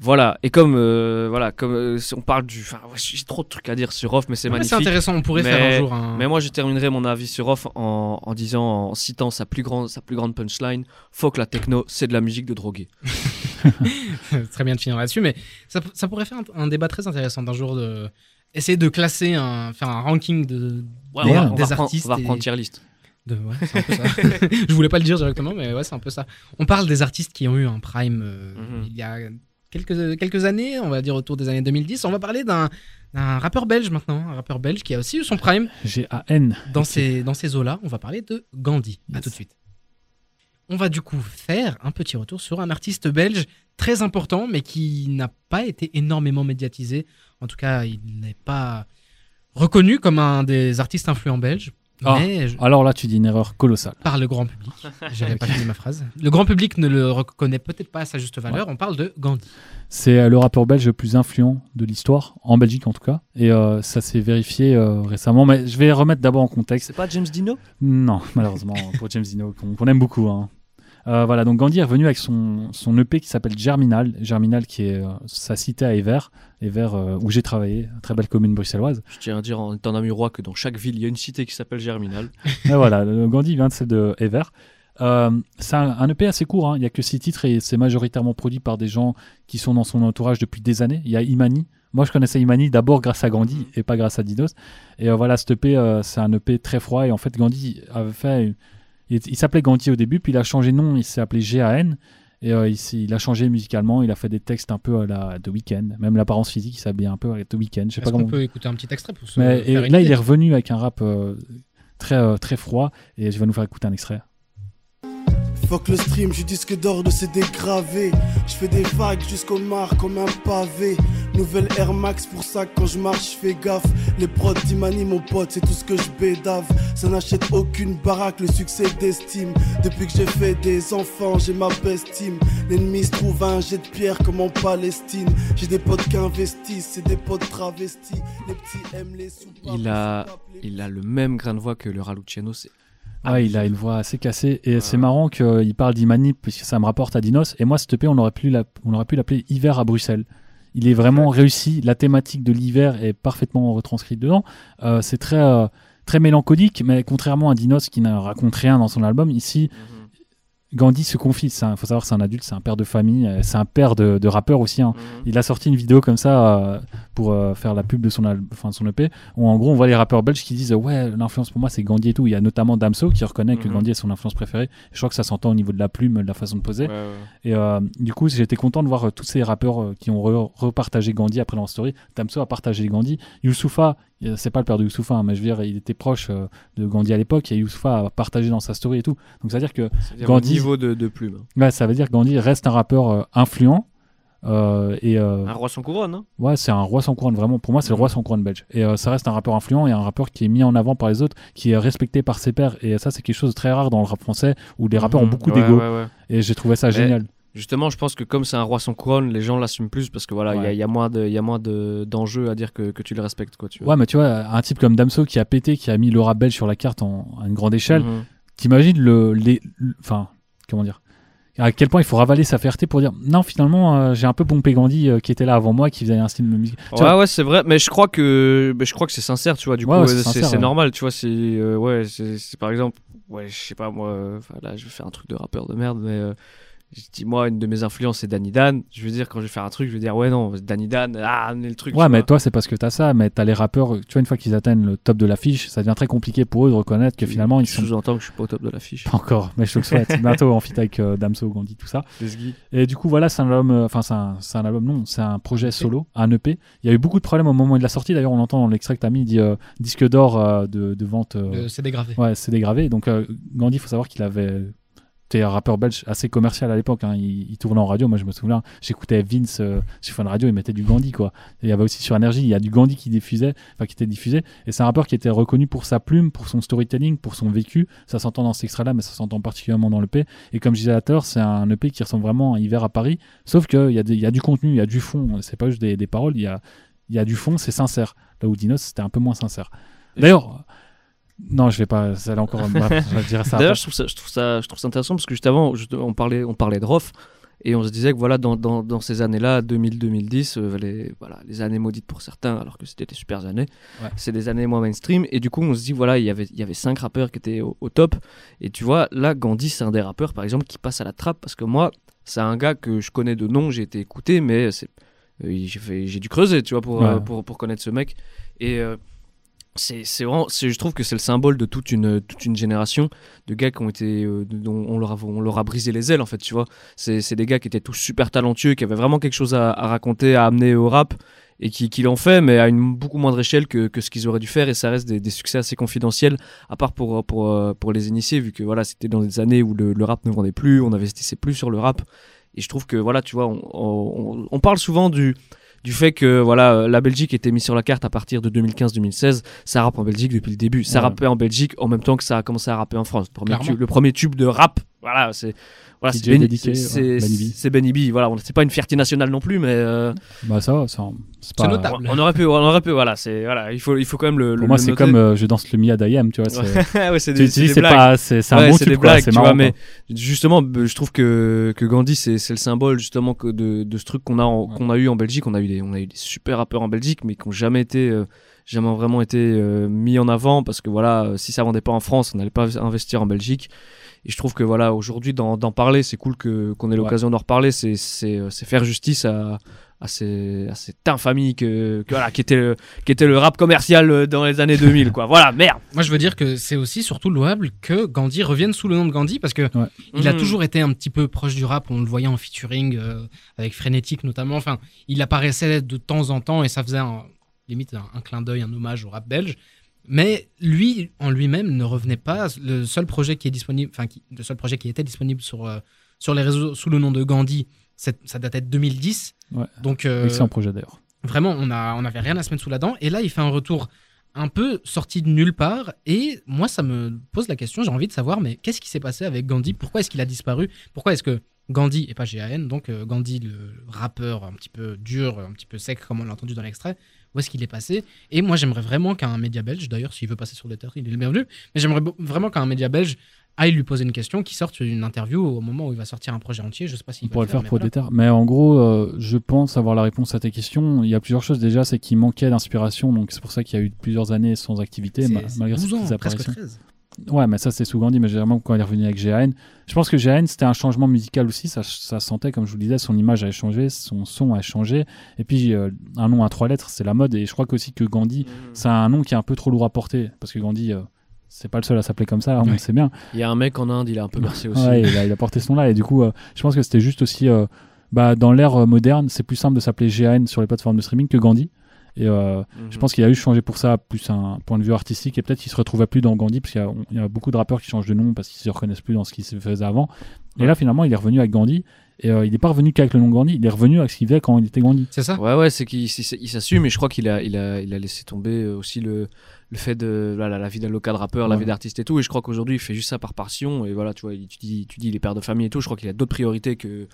C: voilà. Et comme, euh, voilà, comme euh, si on parle du, enfin, ouais, j'ai trop de trucs à dire sur Rof, mais c'est
A: Ouais,
C: magnifique.
A: C'est intéressant, on pourrait
C: Mais-
A: faire un jour un.
C: Mais moi, je terminerai mon avis sur Off en, en disant, en citant sa plus grande, sa plus grande punchline Faut que la techno, c'est de la musique de drogué. <laughs>
A: très bien de finir là-dessus, mais ça, ça pourrait faire un, un débat très intéressant d'un jour de essayer de classer, un, faire un ranking de,
C: Ouais,
A: des,
C: on, va, on
A: des
C: va reprendre,
A: artistes.
C: on va
A: et-
C: reprendre tier list.
A: De- ouais, c'est un peu ça. <laughs> Je voulais pas le dire directement, mais ouais, c'est un peu ça. On parle des artistes qui ont eu un prime euh,
C: Mhm.
A: il y a quelques, quelques années, on va dire autour des années 2010. On va parler d'un d'un rappeur belge maintenant, un rappeur belge qui a aussi eu son prime
B: G-A-N.
A: dans ces, dans ces eaux-là. On va parler de Gandhi. À tout de suite. On va du coup faire un petit retour sur un artiste belge très important, mais qui n'a pas été énormément médiatisé. En tout cas, il n'est pas reconnu comme un des artistes influents belges.
B: Ah.
A: Mais je-
B: Alors là, tu dis une erreur colossale.
A: par le grand public. <laughs> J'avais pas fini ma phrase. Le grand public ne le reconnaît peut-être pas à sa juste valeur. On parle de Gandhi.
B: C'est euh, le rappeur belge le plus influent de l'histoire, en Belgique en tout cas. Et euh, ça s'est vérifié euh, récemment. Mais je vais remettre d'abord en contexte.
C: C'est pas James Dino?
B: Non, <laughs> malheureusement, pour James Dino, qu'on qu'on aime beaucoup. hein. Euh, voilà, donc Gandhi est revenu avec son, son EP qui s'appelle Germinal. Germinal qui est euh, sa cité à Ever, Ever euh, où j'ai travaillé, très belle commune bruxelloise.
C: Je tiens à dire en étant amurois que dans chaque ville, il y a une cité qui s'appelle Germinal. <laughs>
B: Et voilà, Gandhi vient de celle de c'est un, un EP assez court, hein. il n'y a que six titres et c'est majoritairement produit par des gens qui sont dans son entourage depuis des années. Il y a Imani. Moi, je connaissais Imani d'abord grâce à Gandhi et pas grâce à Dinos. Et euh, voilà, cet EP, euh, c'est un EP très froid. Et en fait, Gandhi avait fait. Il, il s'appelait Gandhi au début, puis il a changé de nom, il s'est appelé GAN. Et euh, il, il a changé musicalement, il a fait des textes un peu à la The Weeknd, même l'apparence physique, il s'habille un peu avec The Weeknd. Je sais pas
A: Est-ce qu'on
B: comment.
A: peut écouter un petit extrait pour se
B: Mais et
A: faire une
B: là, il est revenu avec un rap euh, très, euh, très froid et je vais nous faire écouter un extrait.
F: Fuck le stream, je disque d'or de CD gravé. Je fais des vagues jusqu'au mar comme un pavé. Nouvelle Air Max pour ça quand je marche, je fais gaffe. Les prods d'Imani, mon pote, c'est tout ce que je bédave. Ça n'achète aucune baraque, le succès d'estime. Depuis que j'ai fait des enfants, j'ai ma best team. L'ennemi se trouve à un jet de pierre comme en Palestine. J'ai des potes qui investissent, c'est des potes travestis. Les petits aiment les soupapes.
C: Il a, il a le même grain de voix que le Raluciano. C'est
B: Ah, il a une voix assez cassée et c'est marrant qu'il parle d'Imanip puisque ça me rapporte à Dinos. Et moi, cette EP, on aurait pu l'appeler Hiver à Bruxelles. Il est vraiment réussi. La thématique de l'hiver est parfaitement retranscrite dedans. Euh, c'est très, euh, très mélancolique, mais contrairement à Dinos qui ne raconte rien dans son album, ici, Gandhi se confie. Il faut savoir, c'est un adulte, c'est un père de famille, euh, c'est un père de, de rappeur aussi. hein. Il a sorti une vidéo comme ça euh, pour euh, faire la pub de son, enfin, son EP, où en gros on voit les rappeurs belges qui disent Ouais, l'influence pour moi c'est Gandhi et tout. Il y a notamment Damso qui reconnaît que
C: Mhm.
B: Gandhi est son influence préférée. Je crois que ça s'entend au niveau de la plume, de la façon de poser.
C: Ouais, ouais.
B: Et euh, du coup, j'étais content de voir euh, tous ces rappeurs qui ont re- repartagé Gandhi après leur story. Damso a partagé Gandhi. Youssoufa, c'est pas le père de Youssoufa, hein, mais je veux dire, il était proche euh, de Gandhi à l'époque et Youssoufa a partagé dans sa story et tout. Donc ça veut dire que Gandhi-
C: au niveau de, de plume.
B: Ouais, ça veut dire que Gandhi reste un rappeur euh, influent. Euh, et euh,
C: Un roi sans couronne, hein
B: ouais, c'est un roi sans couronne, vraiment. Pour moi, c'est le roi sans couronne belge. Et euh, ça reste un rappeur influent et un rappeur qui est mis en avant par les autres, qui est respecté par ses pairs. Et ça, c'est quelque chose de très rare dans le rap français où les rappeurs ont
C: Mhm.
B: beaucoup
C: Ouais,
B: d'ego.
C: ouais, ouais.
B: Et j'ai trouvé ça génial.
C: Justement, je pense que comme c'est un roi sans couronne, les gens l'assument plus parce que voilà, il y a-
B: Ouais.
C: il y, a moins de, y a moins de d'enjeux à dire que, que tu le respectes, quoi. Tu vois.
B: Ouais, mais tu vois, un type comme Damso qui a pété, qui a mis le rap belge sur la carte en, à une grande échelle,
C: Mhm.
B: t'imagines le, les, le- enfin, comment dire, à quel point il faut ravaler sa fierté pour dire non, finalement, euh, j'ai un peu pompé Gandhi euh, qui était là avant moi, qui faisait un style de musique. Tu
C: Ouais,
B: vois,
C: ouais, c'est vrai, mais je crois que, je crois que c'est sincère, tu vois. Du
B: Ouais,
C: coup,
B: ouais, c'est
C: euh, c'est
B: ouais.
C: normal, tu vois. C'est euh, ouais, c'est par exemple, ouais, je sais pas moi. là, je vais faire un truc de rappeur de merde, mais euh, je dis moi, une de mes influences c'est Danny Dan. Je veux dire, quand je vais faire un truc, je vais dire ouais non, Danny Dan, ah, amenez le truc.
B: Ouais, mais
C: vois.
B: toi, c'est parce que t'as ça, mais t'as les rappeurs, tu vois, une fois qu'ils atteignent le top de l'affiche, ça devient très compliqué pour eux de reconnaître que finalement, ils
C: je
B: sont
C: sous-entends que je suis pas au top de l'affiche.
B: pas encore, mais je te le souhaite. <laughs> Bientôt en feat avec euh, Damso, Gandhi, tout ça. Et du coup, voilà, c'est un album, euh, enfin, c'est un, c'est un album, non, c'est un projet solo, un EP. Il y a eu beaucoup de problèmes au moment de la sortie. D'ailleurs, on l'entend dans l'extrait que t'as mis, il dit euh, disque d'or euh, de, de vente. euh,
A: de CD gravé.
B: Ouais, c'est dégravé. Donc, euh, Gandhi, il faut savoir qu'il avait. C'était un rappeur belge assez commercial à l'époque. hein. Il, il tournait en radio. Moi, je me souviens, j'écoutais Vince euh, sur Fun Radio. Il mettait du Gandhi, quoi. Et il y avait aussi sur Énergie, il y a du Gandhi qui diffusait, enfin qui était diffusé. Et c'est un rappeur qui était reconnu pour sa plume, pour son storytelling, pour son vécu. Ça s'entend dans cet extrait-là, mais ça s'entend particulièrement dans l'EP. Et comme je disais à l'heure, c'est un EP qui ressemble vraiment à Hiver à Paris. Sauf qu'il y, a des- y a du contenu, il y a du fond. C'est pas juste des, des paroles. Il y a, il y a du fond, c'est sincère. Là où Dinos, c'était un peu moins sincère. D'ailleurs. Non, je vais pas. Ça allait encore. <laughs> je dirais ça.
C: D'ailleurs, je trouve ça, je trouve ça, je trouve ça intéressant parce que juste avant, on parlait, on parlait de Rof et on se disait que voilà, dans, dans, dans ces années-là, 2000-2010, euh, les, voilà, les années maudites pour certains, alors que c'était des super années,
B: Ouais.
C: c'est des années moins mainstream. Et du coup, on se dit voilà, il y avait, il y avait cinq rappeurs qui étaient au, au top. Et tu vois, là, Gandhi, c'est un des rappeurs, par exemple, qui passe à la trappe parce que moi, c'est un gars que je connais de nom, j'ai été écouté, mais c'est, euh, j'ai dû creuser, tu vois, pour,
B: Ouais.
C: euh, pour, pour connaître ce mec. Et c'est je trouve que c'est le symbole de toute une, toute une génération de gars qui ont été, euh, dont on leur, a, on leur a brisé les ailes en fait, tu vois. C'est des gars qui étaient tous super talentueux, qui avaient vraiment quelque chose à, à raconter, à amener au rap et qui, qui l'ont fait, mais à une beaucoup moindre échelle que, que ce qu'ils auraient dû faire et ça reste des, des succès assez confidentiels, à part pour, pour, euh, pour les initiés, vu que voilà, c'était dans des années où le, le rap ne vendait plus, on investissait plus sur le rap. Et je trouve que voilà, tu vois, on, on, on parle souvent du, du fait que voilà, la Belgique était mise sur la carte à partir de 2015-2016. Ça rappe en Belgique depuis le début. Ça
B: Ouais.
C: rappait en Belgique en même temps que ça a commencé à rapper en France. Le premier,
A: Clairement.
C: tube, le premier tube de rap, voilà, c'est voilà, c'est Benny- c'est- c'est-
B: Benny B.
C: c'est Benny B. Voilà, on- c'est pas une fierté nationale non plus, mais euh,
B: Bah, ça va, ça- c'est pas.
A: C'est notable.
C: on aurait pu, on aurait pu, voilà, c'est voilà, il faut, il faut quand même le. le-
B: Pour moi,
C: le
B: c'est
C: noter.
B: comme euh, je danse le Mia d'Ayam, tu vois. c'est-
C: ouais, <laughs> c'est des,
B: tu
C: c'est
B: dis,
C: des
B: c'est
C: blagues.
B: pas, c'est c'est un
C: Ouais,
B: bon
C: c'est
B: tube,
C: des blagues,
B: c'est
C: tu
B: marrant.
C: vois, mais
B: quoi.
C: justement, b- je trouve que, que Gandhi, c'est c'est le symbole justement que de, de ce truc qu'on a, en-
B: Ouais.
C: qu'on a eu en Belgique. On a eu des, on a eu des super rappeurs en Belgique, mais qui ont jamais été, euh, jamais vraiment été euh, mis en avant parce que voilà, euh, si ça vendait pas en France, on n'allait pas investir en Belgique. Et je trouve que voilà, aujourd'hui, d'en parler, c'est cool que qu'on ait
B: Ouais.
C: l'occasion d'en reparler. C'est c'est euh, c'est faire justice à à, ces, à cette infamie que, que voilà, qui était le, qui était le rap commercial dans les années 2000 quoi. Voilà, merde.
A: Moi, je veux dire que c'est aussi surtout louable que Gandhi revienne sous le nom de Gandhi parce que
B: Ouais.
A: il a
C: Mhm.
A: toujours été un petit peu proche du rap. On le voyait en featuring euh, avec Frénétique notamment. Enfin, il apparaissait de temps en temps et ça faisait un- limite un, un clin d'œil, un hommage au rap belge. Mais lui, en lui-même, ne revenait pas. Le seul projet qui est disponible, enfin, qui- le seul projet qui était disponible sur euh, sur les réseaux sous le nom de Gandhi, ça datait de 2010.
B: Ouais.
A: Donc euh,
B: Excellent projet d'ailleurs.
A: Vraiment, on a, on avait rien à se mettre sous la dent. Et là, il fait un retour un peu sorti de nulle part. Et moi, ça me pose la question. J'ai envie de savoir, mais qu'est-ce qui s'est passé avec Gandhi? Pourquoi est-ce qu'il a disparu? Pourquoi est-ce que Gandhi, et pas GAN, donc euh, Gandhi, le rappeur un petit peu dur, un petit peu sec, comme on l'a entendu dans l'extrait, où est-ce qu'il est passé Et moi, j'aimerais vraiment qu'un média belge, d'ailleurs, s'il veut passer sur le terre, il est le bienvenu, mais j'aimerais vraiment qu'un média belge aille lui poser une question, qui sorte une interview au moment où il va sortir un projet entier. Je sais pas s'il
B: pourrait le faire
A: mais
B: pour terres. Mais en gros, euh, je pense avoir la réponse à tes questions. Il y a plusieurs choses. Déjà, c'est qu'il manquait d'inspiration. Donc, c'est pour ça qu'il y a eu plusieurs années sans activité, ma- malgré
A: 12
B: ses
A: ans, presque
B: apparitions.
A: 13.
B: Ouais, mais ça, c'est sous Gandhi. Mais généralement, quand il est revenu avec GAN, je pense que GAN, c'était un changement musical aussi. Ça, ça sentait, comme je vous le disais, son image a changé, son son a changé. Et puis, euh, un nom à trois lettres, c'est la mode. Et je crois aussi que Gandhi, c'est un nom qui est un peu trop lourd à porter. Parce que Gandhi, euh, c'est pas le seul à s'appeler comme ça, on
A: Ouais.
B: le sait bien.
C: Il y a un mec en Inde, il a un peu bercé <laughs> aussi.
B: Ouais, il, a, il a porté ce nom-là. Et du coup, euh, je pense que c'était juste aussi. euh, bah, dans l'ère moderne, c'est plus simple de s'appeler GAN sur les plateformes de streaming que Gandhi. Et euh,
C: Mhm.
B: je pense qu'il a eu changé pour ça, plus un point de vue artistique. Et peut-être qu'il se retrouvait plus dans Gandhi, parce qu'il y, a- il y a beaucoup de rappeurs qui changent de nom parce qu'ils se reconnaissent plus dans ce qui se faisait avant. Et là, finalement, il est revenu avec Gandhi. Et euh, il n'est pas revenu qu'avec le nom Gandhi, il est revenu avec ce qu'il faisait quand il était Gandhi.
A: C'est ça
C: Ouais, ouais, c'est qu'il s'assume et je crois qu'il a, il a, il a laissé tomber aussi le, le fait de la vie d'un local rappeur, la vie d'artiste et tout. Et je crois qu'aujourd'hui, il fait juste ça par passion. Et voilà, tu vois, il- tu dis, tu dis, il est père de famille et tout. Je crois qu'il a d'autres priorités que,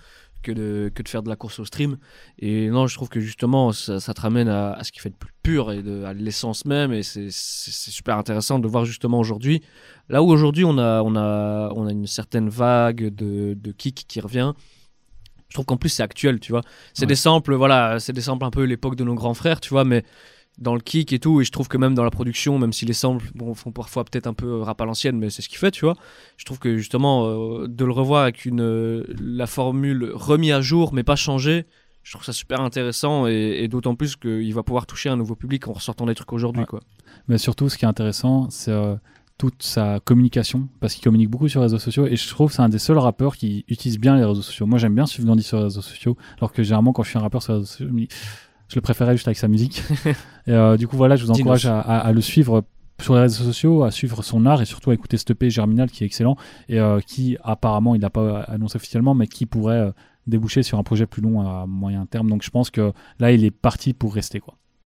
C: que, de, que de faire de la course au stream. Et non, je trouve que justement, ça, ça te ramène à, à ce qui fait de plus pur et de, à l'essence même. Et c'est super intéressant de voir justement aujourd'hui. Là où aujourd'hui, on a, on, a, on a une certaine vague de, de kick qui revient. Je trouve qu'en plus, c'est actuel, tu vois. C'est
B: Ouais.
C: des samples, voilà, c'est des samples un peu l'époque de nos grands frères, tu vois, mais dans le kick et tout, et je trouve que même dans la production, même si les samples bon, font parfois peut-être un peu euh, rap à l'ancienne, mais c'est ce qu'il fait, tu vois. Je trouve que justement, euh, de le revoir avec une, euh, la formule remis à jour, mais pas changée, je trouve ça super intéressant, et, et d'autant plus qu'il va pouvoir toucher un nouveau public en ressortant des trucs aujourd'hui,
B: Ouais.
C: quoi.
B: Mais surtout, ce qui est intéressant, c'est euh, toute sa communication, parce qu'il communique beaucoup sur les réseaux sociaux. Et je trouve que c'est un des seuls rappeurs qui utilise bien les réseaux sociaux. Moi, j'aime bien suivre Gandhi sur les réseaux sociaux, alors que généralement, quand je suis un rappeur sur les réseaux sociaux, je me dis, je le préférais juste avec sa musique. <laughs> et euh, du coup, voilà, je vous encourage à, à- à le suivre sur les réseaux sociaux, à suivre son art et surtout à écouter ce EP Germinal qui est excellent et euh, qui apparemment, il n'a pas annoncé officiellement, mais qui pourrait euh, déboucher sur un projet plus long à moyen terme. Donc je pense que là, il est parti pour rester. quoi.